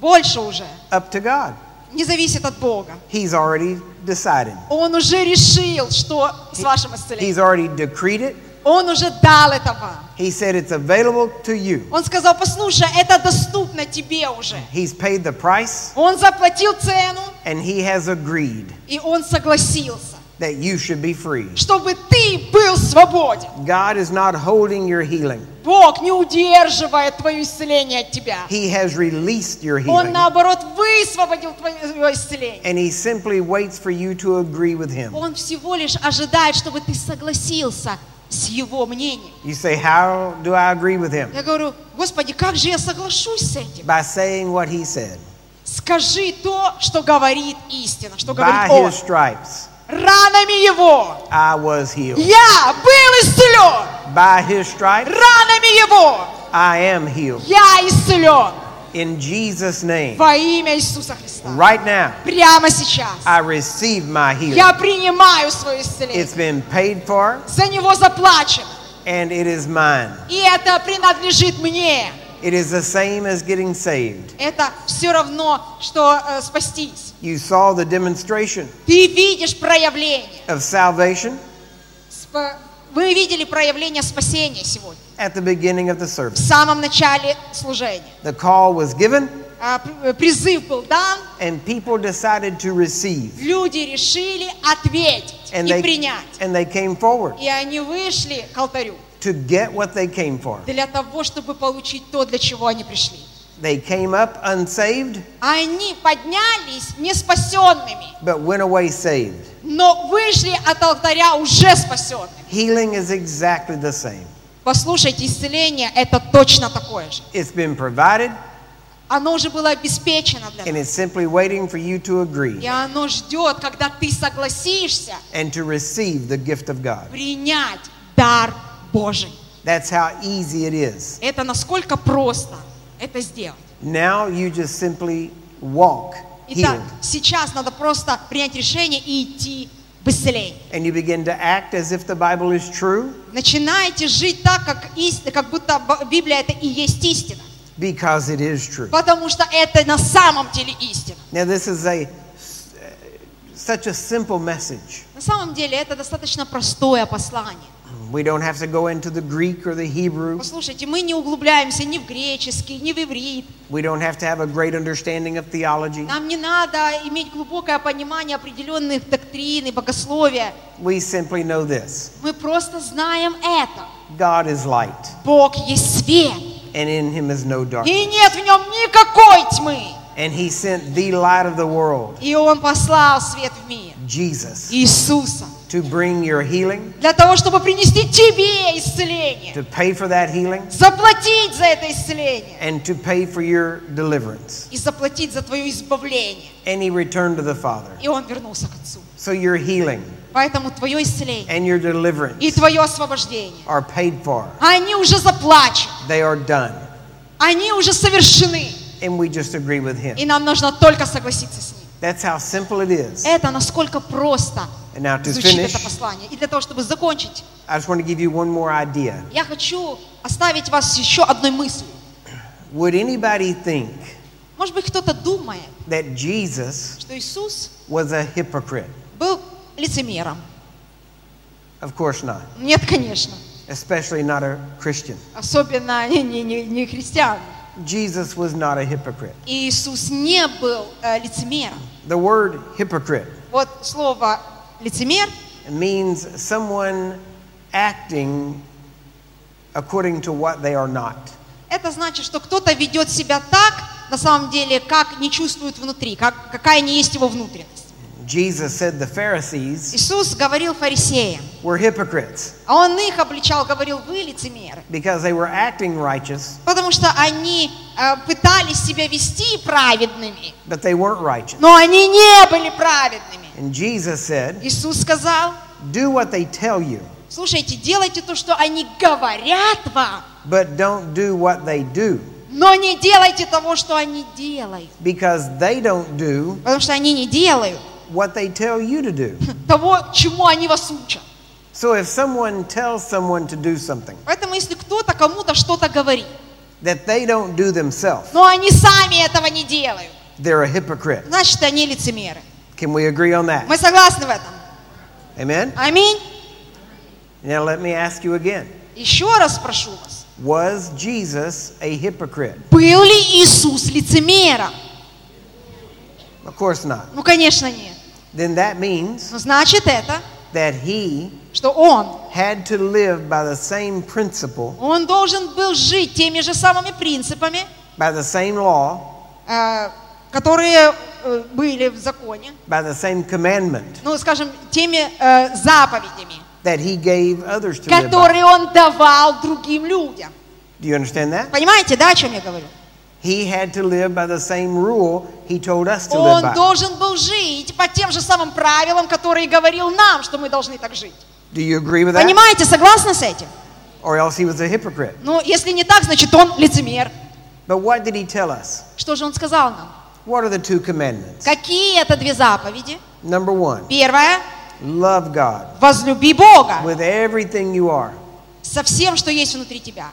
B: больше уже
A: up to God.
B: не зависит от Бога.
A: He's already decided.
B: Он уже решил, что с вашим исцелением.
A: He's already decreed it.
B: Он уже дал это вам.
A: He said it's available to you.
B: Он сказал, послушай, это доступно тебе уже.
A: He's paid the price
B: Он заплатил цену,
A: and he has agreed
B: и он согласился,
A: that you should be free.
B: чтобы ты был свободен.
A: God is not holding your healing.
B: Бог не удерживает твое исцеление от тебя.
A: He has released your
B: Он,
A: healing.
B: наоборот, высвободил твое исцеление.
A: And he simply waits for you to agree with him.
B: Он всего лишь ожидает, чтобы ты согласился с его мнением.
A: You say, How do I agree with him?
B: Я говорю, Господи, как же я соглашусь с этим?
A: By saying what he said.
B: Скажи то, что говорит истина, что
A: By
B: говорит Он.
A: his stripes,
B: Ранами Его
A: I was healed.
B: я был исцелен.
A: By his stripes,
B: Ранами Его
A: I am healed.
B: я исцелен.
A: In Jesus' name.
B: Во имя Иисуса Христа.
A: Right now,
B: Прямо сейчас
A: I receive my healing.
B: я принимаю свое исцеление.
A: It's been paid for,
B: За него заплачено.
A: and it is mine.
B: И это принадлежит мне.
A: It is the same as getting saved.
B: Это все равно, что э, спастись.
A: You saw the demonstration
B: Ты видишь проявление.
A: of salvation
B: Вы видели проявление спасения сегодня.
A: At the beginning of the
B: В
A: service.
B: самом начале служения.
A: The call was given,
B: А, пр- э, Призыв был дан,
A: and people decided to receive.
B: люди решили ответить
A: And
B: и
A: they,
B: принять.
A: and they came forward
B: И они вышли к алтарю
A: to get what they came for.
B: для того, чтобы получить то, для чего они пришли.
A: They came up unsaved,
B: Они поднялись не спасенными,
A: but went away saved.
B: но вышли от алтаря уже спасенными.
A: Healing is exactly the same.
B: Послушайте, исцеление это точно такое же.
A: It's been provided,
B: Оно уже было обеспечено для
A: and it's simply waiting for you to agree
B: И оно ждет, когда ты согласишься
A: and to receive the gift of God.
B: принять дар Божий.
A: That's how easy it is.
B: Это насколько просто это сделать.
A: Now you just simply walk
B: Итак,
A: healed,
B: сейчас надо просто принять решение и идти исцеление.
A: and you begin to act as if the Bible is true
B: Начинайте жить так, как, ист- как будто Библия это и есть истина.
A: because it is true.
B: Потому что это на самом деле истина.
A: Now, this is a such a simple message.
B: На самом деле это достаточно простое послание.
A: We don't have to go into the Greek or the Hebrew.
B: Послушайте, мы не углубляемся ни в греческий, ни в иврит.
A: We don't have to have a great understanding of theology.
B: Нам не надо иметь глубокое понимание определенных доктрин и богословия.
A: We simply know this
B: Мы просто знаем это.
A: God is light,
B: Бог есть свет,
A: and in him is no darkness.
B: и нет в нем никакой тьмы.
A: And he sent the light of the world,
B: И Он послал свет в мир,
A: Jesus,
B: Иисуса,
A: to bring your healing,
B: для того, чтобы принести тебе исцеление,
A: to pay for that healing,
B: заплатить за это исцеление
A: and to pay for your deliverance.
B: и заплатить за твое избавление.
A: And he returned to the Father.
B: И Он вернулся к Отцу.
A: So your healing
B: Поэтому твое исцеление
A: and your
B: и
A: deliverance
B: твое освобождение,
A: are paid for.
B: они уже заплачены,
A: They are done.
B: они уже совершены.
A: And we just agree with
B: И
A: him.
B: нам нужно только согласиться с Ним.
A: That's how simple it is.
B: Это насколько просто
A: And now to
B: звучит
A: finish,
B: это послание. И для того, чтобы закончить,
A: I just want to give you one more idea.
B: я хочу оставить вас еще одной мыслью.
A: Would anybody think
B: Может быть, кто-то думает,
A: that Jesus
B: что Иисус
A: was a hypocrite?
B: был лицемером.
A: Of course not,
B: Нет, конечно.
A: especially not a Christian.
B: Особенно не, не, не христиан.
A: Jesus was not a hypocrite.
B: Иисус не был э, лицемером.
A: The word hypocrite
B: Вот слово лицемер
A: means someone acting according to what they are not.
B: это значит, что кто-то ведет себя так, на самом деле, как не чувствует внутри, как, какая не есть его внутренность.
A: Jesus said the Pharisees
B: Иисус говорил фарисеям,
A: were hypocrites
B: а Он их обличал, говорил, вы лицемеры.
A: because they were acting righteous,
B: Потому что они э, пытались себя вести праведными,
A: but they weren't righteous.
B: но они не были праведными.
A: And Jesus said,
B: Иисус сказал,
A: Do what they tell you,
B: слушайте, делайте то, что они говорят вам,
A: but don't do what they do
B: но не делайте того, что они делают.
A: because they don't do
B: Потому что они не делают
A: what they tell you to do.
B: того, чему они вас учат.
A: So if someone tells someone to do something
B: Поэтому если кто-то кому-то что-то говорит,
A: that they don't do themselves,
B: но они сами этого не делают,
A: they're a hypocrite.
B: значит, они лицемеры.
A: Can we agree on that?
B: Мы согласны в этом?
A: Amen?
B: Аминь.
A: Now let me ask you again.
B: Еще раз прошу вас.
A: Was Jesus a hypocrite?
B: Был ли Иисус лицемером?
A: Of course not.
B: Ну, конечно, нет.
A: Then that means
B: Но значит это,
A: that he
B: что Он,
A: had to live by the same principle,
B: Он должен был жить теми же самыми принципами,
A: by the same law,
B: э, которые э, были в законе,
A: by the same commandment
B: ну, скажем, теми э, заповедями,
A: that he gave others to live by.
B: которые Он давал другим людям.
A: Do you understand that?
B: Понимаете, да, о чем я говорю?
A: He had to live by the same rule he told us to live
B: Он
A: by.
B: должен был жить по тем же самым правилам, которые говорил нам, что мы должны так жить.
A: Do you agree with that?
B: Понимаете, согласны с этим?
A: Or else he was a hypocrite.
B: Ну, если не так, значит, он лицемер.
A: But what did he tell us?
B: Что же он сказал нам?
A: What are the two commandments?
B: Какие это две заповеди?
A: Number one,
B: Первое
A: love God –
B: возлюби Бога
A: with everything you are.
B: со всем, что есть внутри тебя.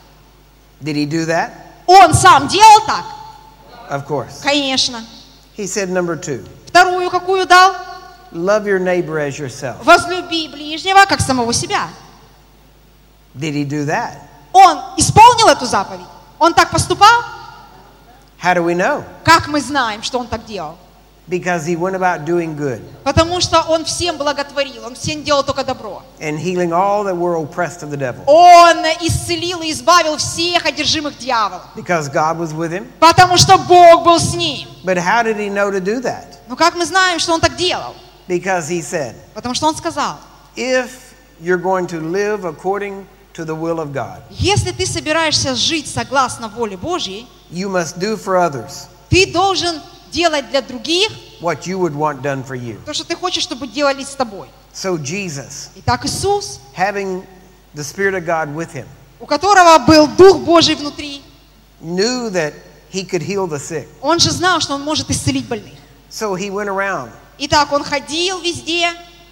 A: Did he do that?
B: Он сам делал так?
A: Of course.
B: Конечно.
A: He said, number two,
B: Вторую какую дал?
A: love your neighbor as yourself.
B: Возлюби ближнего, как самого себя.
A: Did he do that?
B: Он исполнил эту заповедь? Он так поступал?
A: How do we know?
B: Как мы знаем, что он так делал?
A: Because he went about doing good
B: Потому что он всем благотворил, он всем делал только добро.
A: and healing all that were oppressed of the devil.
B: Он исцелил и избавил всех одержимых дьяволом.
A: Because God was with him.
B: Потому что Бог был с ним.
A: But how did he know to do that?
B: Но как мы знаем, что он так делал?
A: Because he said,
B: Потому что он сказал,
A: if you're going to live according to the will of God,
B: если ты собираешься жить согласно воле Божьей,
A: you must do for others
B: ты должен делать для других
A: what you would want done for you.
B: то, что ты хочешь, чтобы делали с тобой.
A: So Jesus,
B: Итак, Иисус,
A: having the Spirit of God with him,
B: у которого был Дух Божий внутри,
A: knew that he could heal the sick.
B: он же знал, что он может исцелить больных.
A: So he went around
B: Итак, он ходил везде,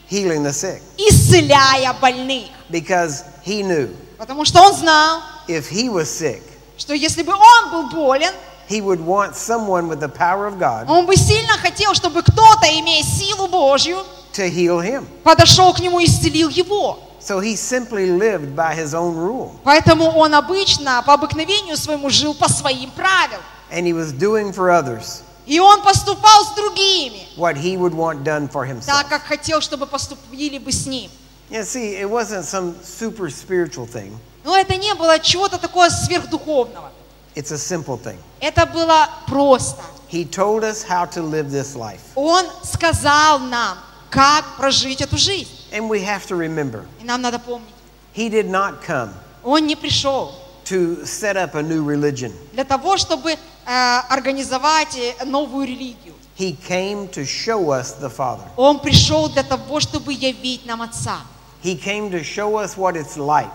A: healing the sick
B: исцеляя больных.
A: because he knew
B: Потому что он знал,
A: if he was sick,
B: что если бы он был болен,
A: he would want someone with the power of God
B: он бы сильно хотел, чтобы кто-то, имея силу Божью,
A: to heal him.
B: подошел к нему и исцелил его.
A: So he simply lived by his own rule.
B: Поэтому он обычно, по обыкновению своему, жил по своим правилам.
A: And he was doing for others
B: И он поступал с другими,
A: what he would want done for himself.
B: так как хотел, чтобы поступили бы с ним.
A: Yeah, see, it wasn't some super spiritual thing.
B: Но это не было чего-то такого сверхдуховного.
A: It's a simple thing.
B: Это было просто.
A: He told us how to live this life.
B: Он сказал нам, как прожить эту жизнь.
A: And we have to remember,
B: И нам надо помнить,
A: he did not come
B: он не пришел
A: to set up a new religion.
B: для того, чтобы э, организовать э, новую религию.
A: He came to show us the Father.
B: Он пришел для того, чтобы явить нам Отца.
A: He came to show us what it's like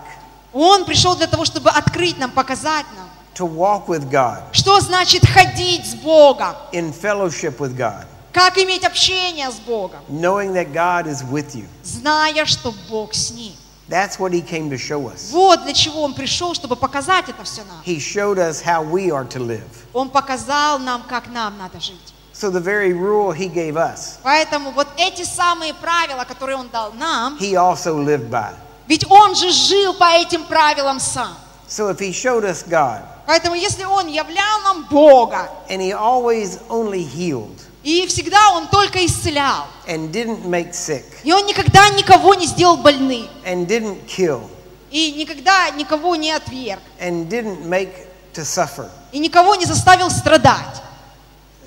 B: Он пришел для того, чтобы открыть нам, показать нам,
A: to walk with God,
B: что значит ходить с Богом,
A: in fellowship with God,
B: как иметь общение с Богом,
A: knowing that God is with you.
B: зная, что Бог с ним.
A: That's what he came to show us.
B: Вот для чего Он пришел, чтобы показать это все нам.
A: He showed us how we are to live.
B: Он показал нам, как нам надо жить.
A: So the very rule he gave us,
B: Поэтому вот эти самые правила, которые Он дал нам,
A: he also lived by.
B: ведь Он же жил по этим правилам сам.
A: So if he showed us God
B: Поэтому если Он являл нам Бога,
A: and he always only healed
B: и всегда Он только исцелял,
A: and didn't make sick
B: и Он никогда никого не сделал больным,
A: and didn't kill
B: и никогда никого не отверг,
A: and didn't make to suffer,
B: и никого не заставил страдать,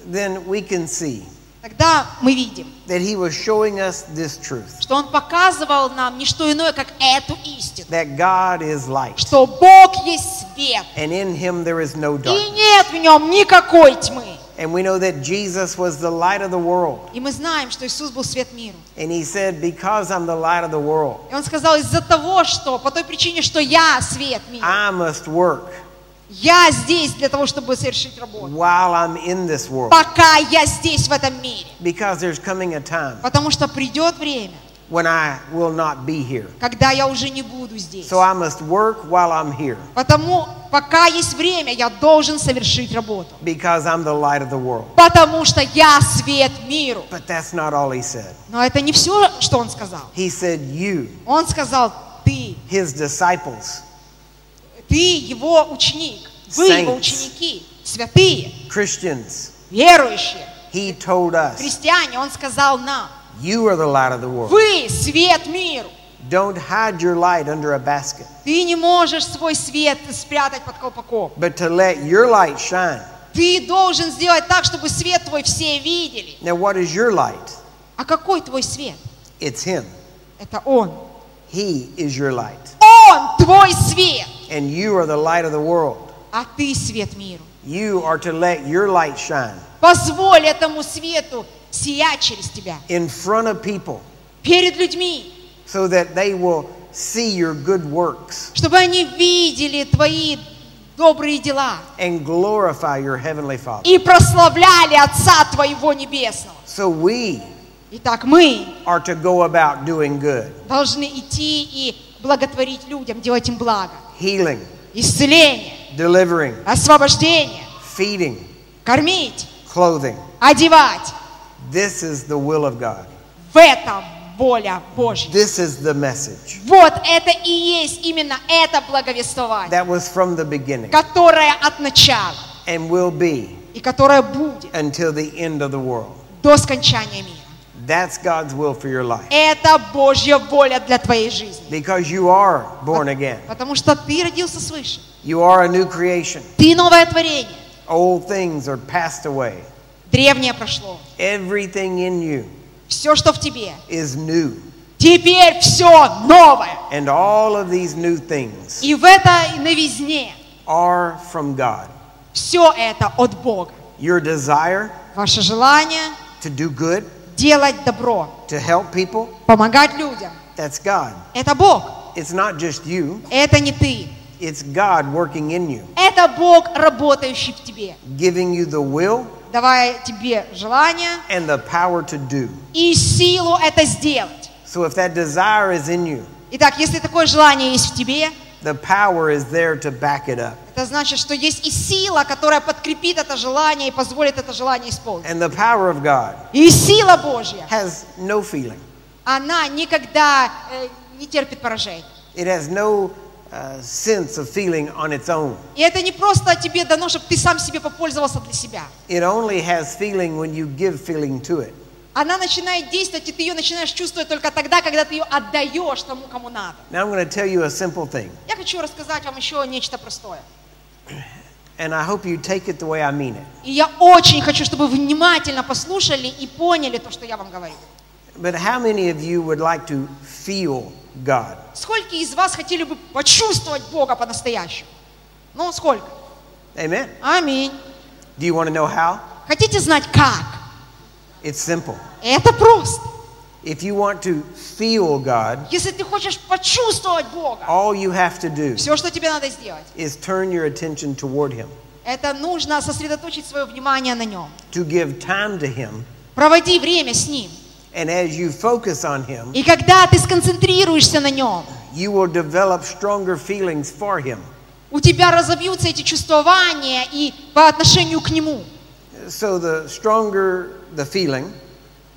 A: then we can see
B: тогда мы видим,
A: that he was showing us this truth
B: что Он показывал нам не что иное, как эту истину,
A: that God is light
B: что Бог есть свет,
A: and in him there is no
B: и
A: darkness.
B: нет в нем никакой тьмы.
A: And we know that Jesus was the light of the world.
B: И мы знаем, что Иисус был свет миру.
A: And he said, Because I'm the light of the world,
B: И Он сказал, из-за того, что, по той причине, что я свет мира,
A: I must work
B: я здесь для того, чтобы совершить работу.
A: while I'm in this world.
B: Пока я здесь, в этом мире.
A: Because there's coming a time
B: Потому что придет время,
A: when I will not be here.
B: когда я уже не буду здесь.
A: So I must work while I'm here
B: Потому, пока есть время, я должен совершить работу.
A: because I'm the light of the world.
B: Потому что я свет миру.
A: But that's not all he said.
B: Но это не все, что он сказал.
A: He said, You,
B: Он сказал, ты,
A: his disciples,
B: ты его ученик, вы его
A: Saints.
B: ученики, святые,
A: Christians,
B: верующие,
A: he told us,
B: христиане. Он сказал нам,
A: You are the light of the world.
B: вы свет миру.
A: Don't hide your light under a basket,
B: Ты не можешь свой свет спрятать под колпаком.
A: but to let your light shine.
B: Ты должен сделать так, чтобы свет твой все видели.
A: Now, what is your light?
B: А какой твой свет?
A: It's him.
B: Это Он.
A: He is your light.
B: Он твой свет,
A: And you are the light of the world.
B: а ты свет миру.
A: You are to let your light shine
B: Позволь этому свету сиять через тебя,
A: in front of people
B: перед людьми,
A: so that they will see your good works
B: чтобы они видели твои добрые дела
A: and glorify your heavenly Father.
B: и прославляли Отца твоего Небесного.
A: So we
B: Итак, мы
A: are to go about doing good.
B: должны идти и благотворить людям, делать им благо.
A: healing,
B: Исцеление,
A: delivering,
B: освобождение,
A: feeding,
B: кормить,
A: clothing.
B: одевать.
A: This is the will of God.
B: В этом воля Божья.
A: This is the message
B: Вот это и есть именно это благовествование,
A: that was from the beginning
B: которое от начала
A: and will be
B: и которое будет
A: until the end of the world.
B: до скончания мира.
A: That's God's will for your life.
B: Это Божья воля для твоей жизни.
A: Because you are born again.
B: Потому что ты родился свыше.
A: You are a new creation.
B: Ты новое творение.
A: Old things are passed away.
B: Древнее прошло.
A: Everything in you
B: Все, что в тебе.
A: is new.
B: Теперь все новое.
A: And all of these new things
B: И в этой новизне
A: are from God.
B: все это от Бога.
A: Your desire
B: Ваше желание
A: to do good,
B: Делать добро,
A: to help people,
B: помогать людям.
A: that's God.
B: Это Бог.
A: It's not just you,
B: Это не ты.
A: it's God working in you,
B: Это Бог, работающий в тебе,
A: giving you the will
B: давая тебе желание
A: and the power to do.
B: и силу это сделать.
A: So if that desire is in you,
B: Итак, если такое желание есть в тебе,
A: the power is there to back it up.
B: это значит, что есть и сила, которая подкрепит это желание и позволит это желание исполнить.
A: And the power of God
B: И сила Божья,
A: has no feeling.
B: она никогда э, не терпит поражений.
A: It has no uh, sense of feeling on its own.
B: И это не просто тебе дано, чтобы ты сам себе попользовался для себя.
A: It only has feeling when you give feeling to it.
B: Она начинает действовать, и ты ее начинаешь чувствовать только тогда, когда ты ее отдаешь тому, кому надо.
A: Now I'm going to tell you a simple thing,
B: Я хочу рассказать вам еще нечто простое.
A: and I hope you take it the way I mean it.
B: И я очень хочу, чтобы вы внимательно послушали и поняли то, что я вам говорю.
A: But how many of you would like to feel God?
B: Сколько из вас хотели бы почувствовать Бога по-настоящему? Ну, сколько?
A: Amen.
B: Аминь.
A: Do you want to know how?
B: Хотите знать как?
A: It's simple.
B: Это просто.
A: If you want to feel God,
B: Если ты хочешь почувствовать Бога,
A: all you have to do
B: все, что тебе надо сделать,
A: is turn your attention toward Him,
B: это нужно сосредоточить свое внимание на Нем.
A: to give time to Him,
B: Проводи время с Ним.
A: and as you focus on Him,
B: И когда ты сконцентрируешься на Нем,
A: you will develop stronger feelings for Him.
B: у тебя разовьются эти чувствования и по отношению к Нему.
A: So the stronger the feeling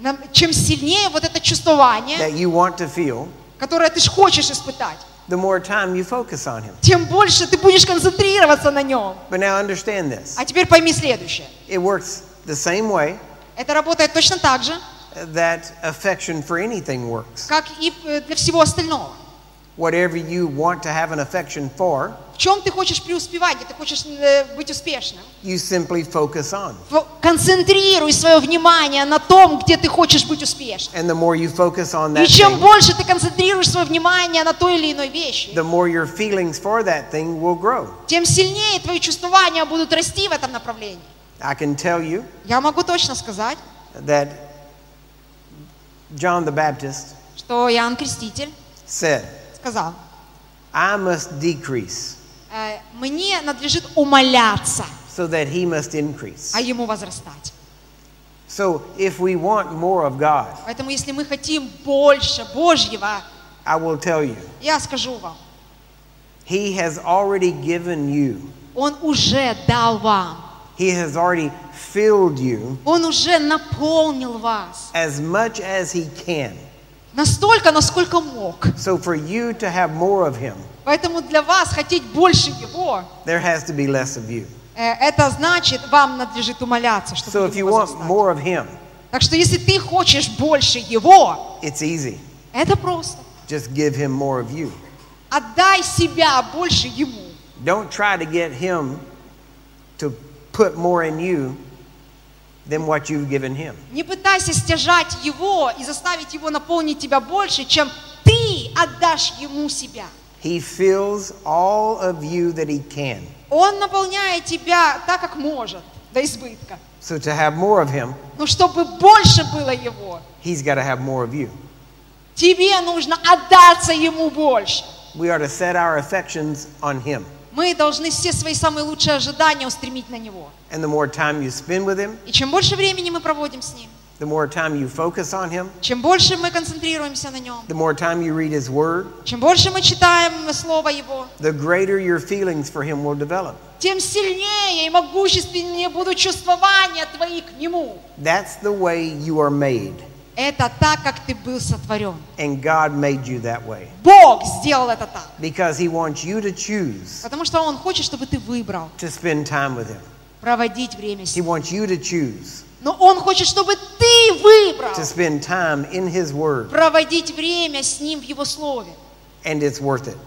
B: Нам- Чем сильнее вот это чувствование,
A: that you want to feel,
B: которое ты ж хочешь испытать,
A: the more time you focus on Him.
B: тем больше ты будешь концентрироваться на Нем.
A: But now understand this
B: А теперь пойми следующее.
A: it works the same way
B: Это работает точно так же,
A: that affection for anything works.
B: как и э, для всего остального.
A: Whatever you want to have an affection for,
B: В чем ты хочешь преуспевать, где ты хочешь э, быть успешным?
A: you simply focus on.
B: Концентрируй свое внимание на том, где ты хочешь быть успешным.
A: And the more you focus on
B: И
A: that
B: чем
A: thing,
B: больше ты концентрируешь свое внимание на той или иной вещи,
A: the more your feelings for that thing will grow.
B: тем сильнее твои чувствования будут расти в этом направлении.
A: I can tell you
B: Я могу точно сказать,
A: that John the Baptist
B: что Иоанн Креститель
A: said,
B: сказал,
A: I must decrease
B: «Э, мне надлежит умоляться,
A: so that he must increase.
B: а ему возрастать.
A: So if we want more of God,
B: Поэтому если мы хотим больше Божьего,
A: I will tell you,
B: я скажу вам,
A: he has already given you,
B: Он уже дал вам,
A: he has already filled you
B: Он уже наполнил вас
A: as much as he can.
B: настолько, насколько мог.
A: So for you to have more of him,
B: Поэтому для вас хотеть больше Его,
A: there has to be less of you.
B: э, это значит, вам надлежит умоляться, чтобы
A: So if you want more of him,
B: Так что если ты хочешь больше Его,
A: it's easy.
B: это просто.
A: Just give him more of you.
B: Отдай себя больше Ему.
A: Don't try to get him to put more in you than what you've given him.
B: Не пытайся стяжать Его и заставить Его наполнить тебя больше, чем ты отдашь Ему себя.
A: He fills all of you that he can.
B: Он наполняет тебя так, как может, до избытка.
A: So to have more of him,
B: Но чтобы больше было Его,
A: he's got to have more of you.
B: тебе нужно отдаться Ему больше.
A: We are to set our affections on him.
B: Мы должны все свои самые лучшие ожидания устремить на Него.
A: And the more time you spend with him,
B: И чем больше времени мы проводим с Ним,
A: the more time you focus on Him,
B: чем больше мы концентрируемся на нем,
A: the more time you read His Word,
B: чем больше мы читаем Слово Его,
A: the greater your feelings for Him will develop.
B: тем сильнее и могущественнее будут чувствования твои к Нему.
A: That's the way you are made.
B: Это так, как ты был сотворен.
A: And God made you that way.
B: Бог сделал это так.
A: Because He wants you to choose
B: Потому что Он хочет, чтобы ты выбрал
A: to spend time with Him.
B: проводить время с
A: He
B: Ним.
A: wants you to choose
B: Но Он хочет, чтобы ты выбрал
A: to spend time in His Word.
B: проводить время с Ним в Его Слове.
A: And it's worth it.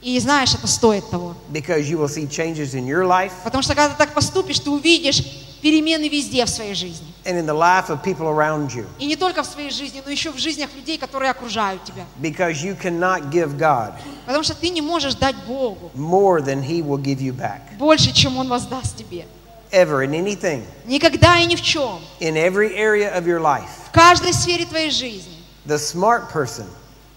B: И знаешь, это стоит того.
A: Because you will see changes in your life
B: Потому что когда ты так поступишь, ты увидишь перемены везде в своей жизни.
A: and in the life of people around you.
B: И не только в своей жизни, но еще в жизнях людей, которые окружают тебя.
A: Because you cannot give God
B: Потому что ты не можешь дать Богу
A: more than He will give you back.
B: больше, чем Он воздаст тебе.
A: Ever in anything,
B: Никогда и ни в чем.
A: in every area of your life.
B: В каждой сфере твоей жизни.
A: The smart person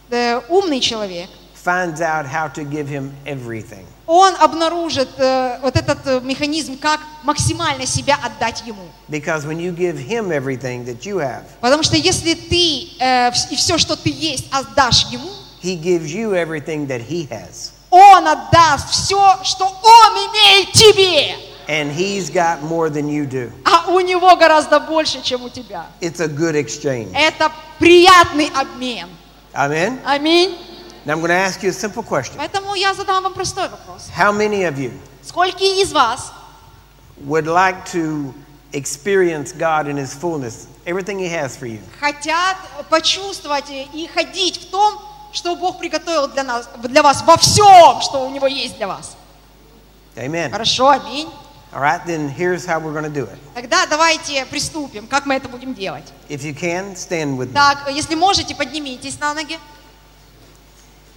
B: Э, умный человек,
A: finds out how to give Him everything.
B: он обнаружит э, вот этот э, механизм, как максимально себя отдать Ему.
A: Because when you give Him everything that you have,
B: Потому что если ты э, и все, что ты есть, отдашь Ему,
A: He gives you everything that He has.
B: Он отдаст все, что Он имеет тебе.
A: And He's got more than you do.
B: А у Него гораздо больше, чем у тебя.
A: It's a good exchange.
B: Это приятный обмен.
A: Amen?
B: Аминь.
A: Now I'm going to ask you a simple question.
B: Поэтому я задам вам простой вопрос.
A: How many of you
B: Сколько из вас
A: would like to experience God in His fullness, everything He has for you?
B: хотят почувствовать и ходить в том, что Бог приготовил для, нас, для вас, во всем, что у Него есть для вас?
A: Amen.
B: Хорошо, аминь.
A: All right, then here's how we're going to do it.
B: Тогда давайте приступим. Как мы это будем делать?
A: If you can, stand with me.
B: Так, если можете, поднимитесь на ноги.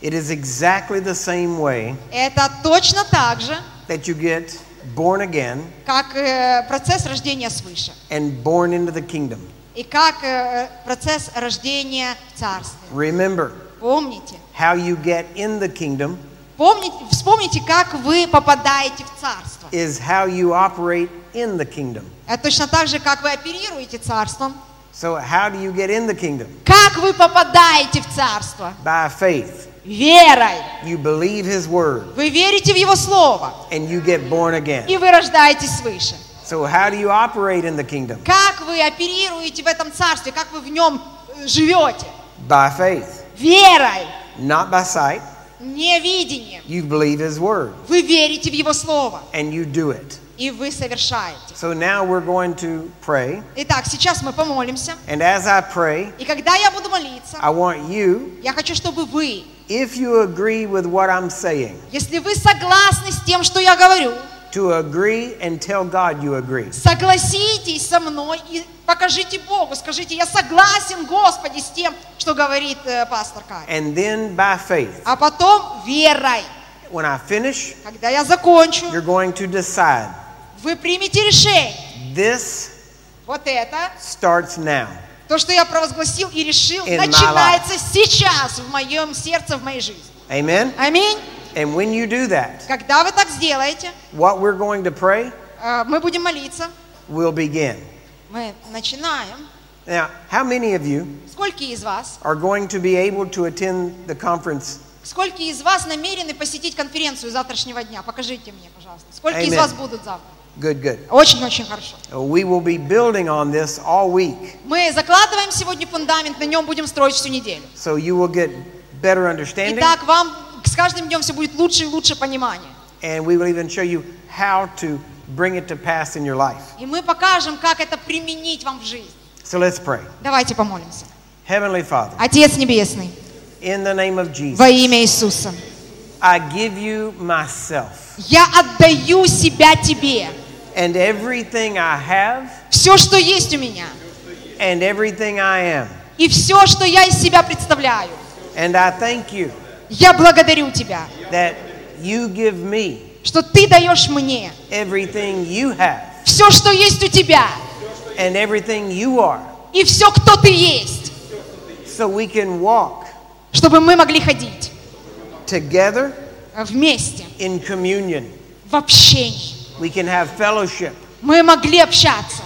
A: It is exactly the same way
B: Это точно так же,
A: that you get born again
B: как э, процесс рождения свыше.
A: and born into the kingdom.
B: И как э, процесс рождения в царстве.
A: Remember,
B: Помните?
A: how you get in the kingdom
B: Помните, вспомните, как вы попадаете в царство.
A: is how you operate in the kingdom.
B: Это точно так же, как вы оперируете царством.
A: So, how do you get in the kingdom?
B: Как вы попадаете в царство?
A: By faith.
B: Верой.
A: You believe His word
B: Вы верите в Его Слово,
A: and you get born again.
B: и вы рождаетесь свыше.
A: So, how do you operate in the kingdom?
B: Как вы оперируете в этом царстве, как вы в нем э, живете?
A: By faith,
B: Верой,
A: not by sight.
B: Невидением.
A: You believe His word
B: Вы верите в Его Слово,
A: and you do it.
B: и вы совершаете.
A: So, now we're going to pray.
B: Итак, сейчас мы помолимся.
A: And as I pray,
B: И когда я буду молиться,
A: I want you,
B: я хочу, чтобы вы,
A: if you agree with what I'm saying,
B: если вы согласны с тем, что я говорю,
A: to agree and tell God you agree.
B: согласитесь со мной и покажите Богу, скажите, я согласен, Господи, с тем, что говорит э, пастор Кай.
A: And then by faith,
B: А потом верой.
A: when I finish,
B: Когда я закончу,
A: you're going to decide
B: вы примете решение.
A: this
B: Вот это,
A: starts now.
B: то, что я провозгласил и решил,
A: In
B: начинается сейчас в моем сердце, в моей жизни.
A: Amen?
B: Аминь.
A: And when you do that,
B: Когда вы так сделаете,
A: what we're going to pray
B: э, мы будем молиться.
A: will begin.
B: Мы начинаем.
A: Now, how many of you
B: Сколько из вас,
A: are going to be able to attend the conference?
B: сколько из вас намерены посетить конференцию завтрашнего дня? Покажите мне, пожалуйста. Сколько из
A: Amen.
B: вас будут завтра?
A: Good, good.
B: Очень-очень хорошо.
A: We will be building on this all week,
B: Мы закладываем сегодня фундамент, на нем будем строить всю неделю.
A: so you will get better understanding,
B: Итак, вам с каждым днем все будет лучше и лучше понимание.
A: and we will even show you how to bring it to pass in your life.
B: И мы покажем, как это применить вам в жизнь.
A: So let's pray.
B: Давайте помолимся.
A: Heavenly Father,
B: Отец Небесный,
A: in the name of Jesus,
B: во имя Иисуса,
A: I give you myself
B: я отдаю себя Тебе.
A: and everything I have
B: Все, что есть у меня,
A: and everything I am.
B: и все, что я из себя представляю.
A: And I thank you
B: Я благодарю Тебя,
A: that you give me
B: что Ты даешь мне
A: everything you have
B: все, что есть у Тебя,
A: and everything you are
B: и все, кто Ты есть,
A: so we can walk
B: чтобы мы могли ходить
A: together
B: вместе,
A: in communion.
B: в общении.
A: We can have fellowship.
B: Мы могли общаться.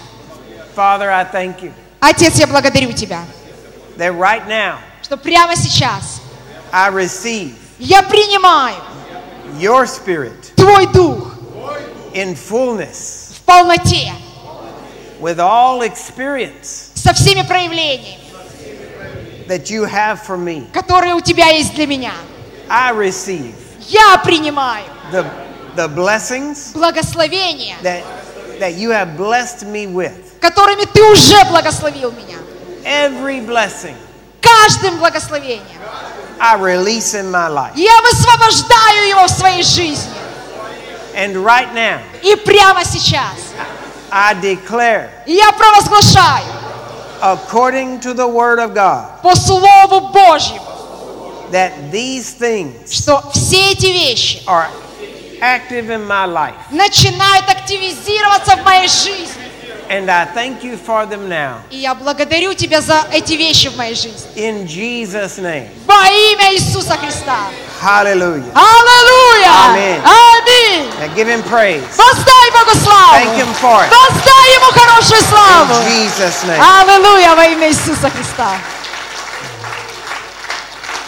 A: Father, I thank you
B: Отец, я благодарю Тебя,
A: that right now
B: что прямо сейчас
A: I receive
B: я принимаю
A: your spirit
B: Твой Дух
A: in fullness
B: в полноте,
A: with all experience
B: со всеми проявлениями,
A: that you have for me.
B: которые у Тебя есть для меня.
A: I receive
B: Я принимаю
A: the, the blessings
B: благословения,
A: that, that you have blessed me with.
B: которыми Ты уже благословил меня.
A: Every blessing
B: Каждым благословением.
A: I release in my life.
B: Я высвобождаю его в своей жизни.
A: And right now,
B: И прямо сейчас
A: I declare,
B: я провозглашаю
A: according to the Word of God,
B: по Слову Божьему,
A: that these things
B: что все эти вещи
A: are active in my life.
B: начинают активизироваться в моей жизни.
A: And I thank you for them now.
B: И я благодарю Тебя за эти вещи в моей жизни.
A: In Jesus' name.
B: Во имя Иисуса Христа.
A: Hallelujah.
B: Аллилуйя!
A: Аминь.
B: Аминь!
A: Now give him praise.
B: Воздай Богу славу!
A: Thank him for it.
B: Воздай Ему хорошую славу!
A: In Jesus' name.
B: Аллилуйя во имя Иисуса Христа.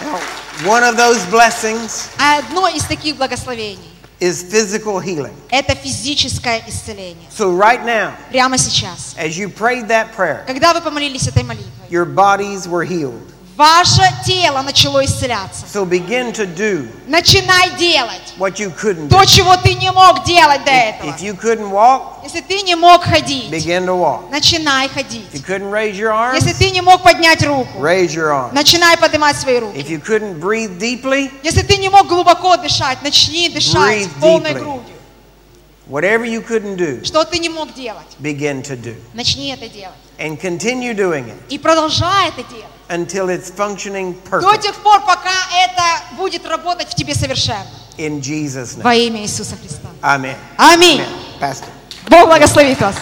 A: Now, one of those blessings
B: одно из таких благословений
A: is physical healing. –
B: это физическое исцеление.
A: So right now,
B: Прямо сейчас.
A: as you prayed that prayer,
B: Когда вы помолились этой молитвой,
A: your bodies were healed.
B: Ваше тело начало исцеляться.
A: So begin to do
B: Начинай делать
A: what you couldn't do.
B: то, чего ты не мог делать до этого.
A: If you couldn't walk,
B: Если ты не мог ходить,
A: begin to walk.
B: начинай ходить.
A: If you couldn't raise your arms,
B: Если ты не мог поднять руку,
A: raise your arms.
B: начинай поднимать свои
A: If
B: руки.
A: you couldn't breathe deeply,
B: Если ты не мог глубоко дышать, начни дышать полной грудью.
A: whatever you couldn't do,
B: Что ты не мог делать,
A: begin to do.
B: начни это делать.
A: And continue doing it
B: И продолжай это делать.
A: until it's functioning
B: До
A: perfect.
B: тех пор, пока это будет работать в тебе совершенно.
A: In Jesus' name.
B: Во имя Иисуса Христа.
A: Amen.
B: Аминь.
A: Amen. Pastor.
B: Бог благословит вас.